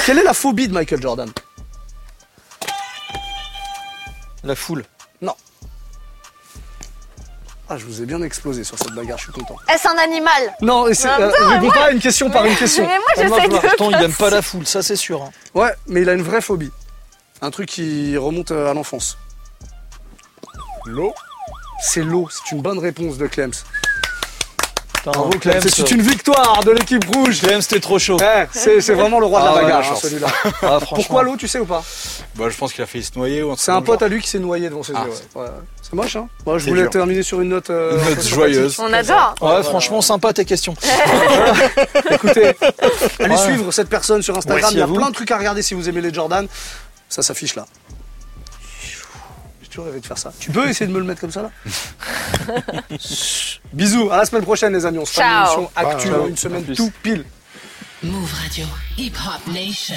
Quelle est la phobie de Michael Jordan? La foule. Ah, je vous ai bien explosé sur cette bagarre, je suis content. Est-ce un animal? Non, et c'est, même euh, réponds pas à une question par une question. Mais moi, j'essaie de- Pourtant, il aime pas la foule, ça c'est sûr. hein. Ouais, mais il a une vraie phobie. Un truc qui remonte à l'enfance. L'eau C'est l'eau, c'est une bonne réponse de Clems. Bravo Clems, c'est une victoire de l'équipe rouge. Clems, t'es trop chaud. Eh, c'est, vraiment le roi de Ah la ouais, bagarre, celui-là. Ah. Pourquoi l'eau, tu sais ou pas Bah, je pense qu'il a failli se noyer ou C'est un pote à lui qui s'est noyé devant ses Ah, yeux. ouais. Ouais. C'est moche, hein Moi, je voulais dur. terminer sur une note, euh, Une note joyeuse. On adore. Ouais, franchement, sympa tes questions. Écoutez, allez Ouais. suivre cette personne sur Instagram. Il y a plein de trucs à regarder si vous aimez les Jordan. Ça s'affiche là. Toujours rêvé de faire ça. Tu peux essayer de me le mettre comme ça là Bisous, à la semaine prochaine les amis. On se fera une Ciao. émission actu Ciao. dans une semaine tout pile. Move Radio. Hip Hop Nation.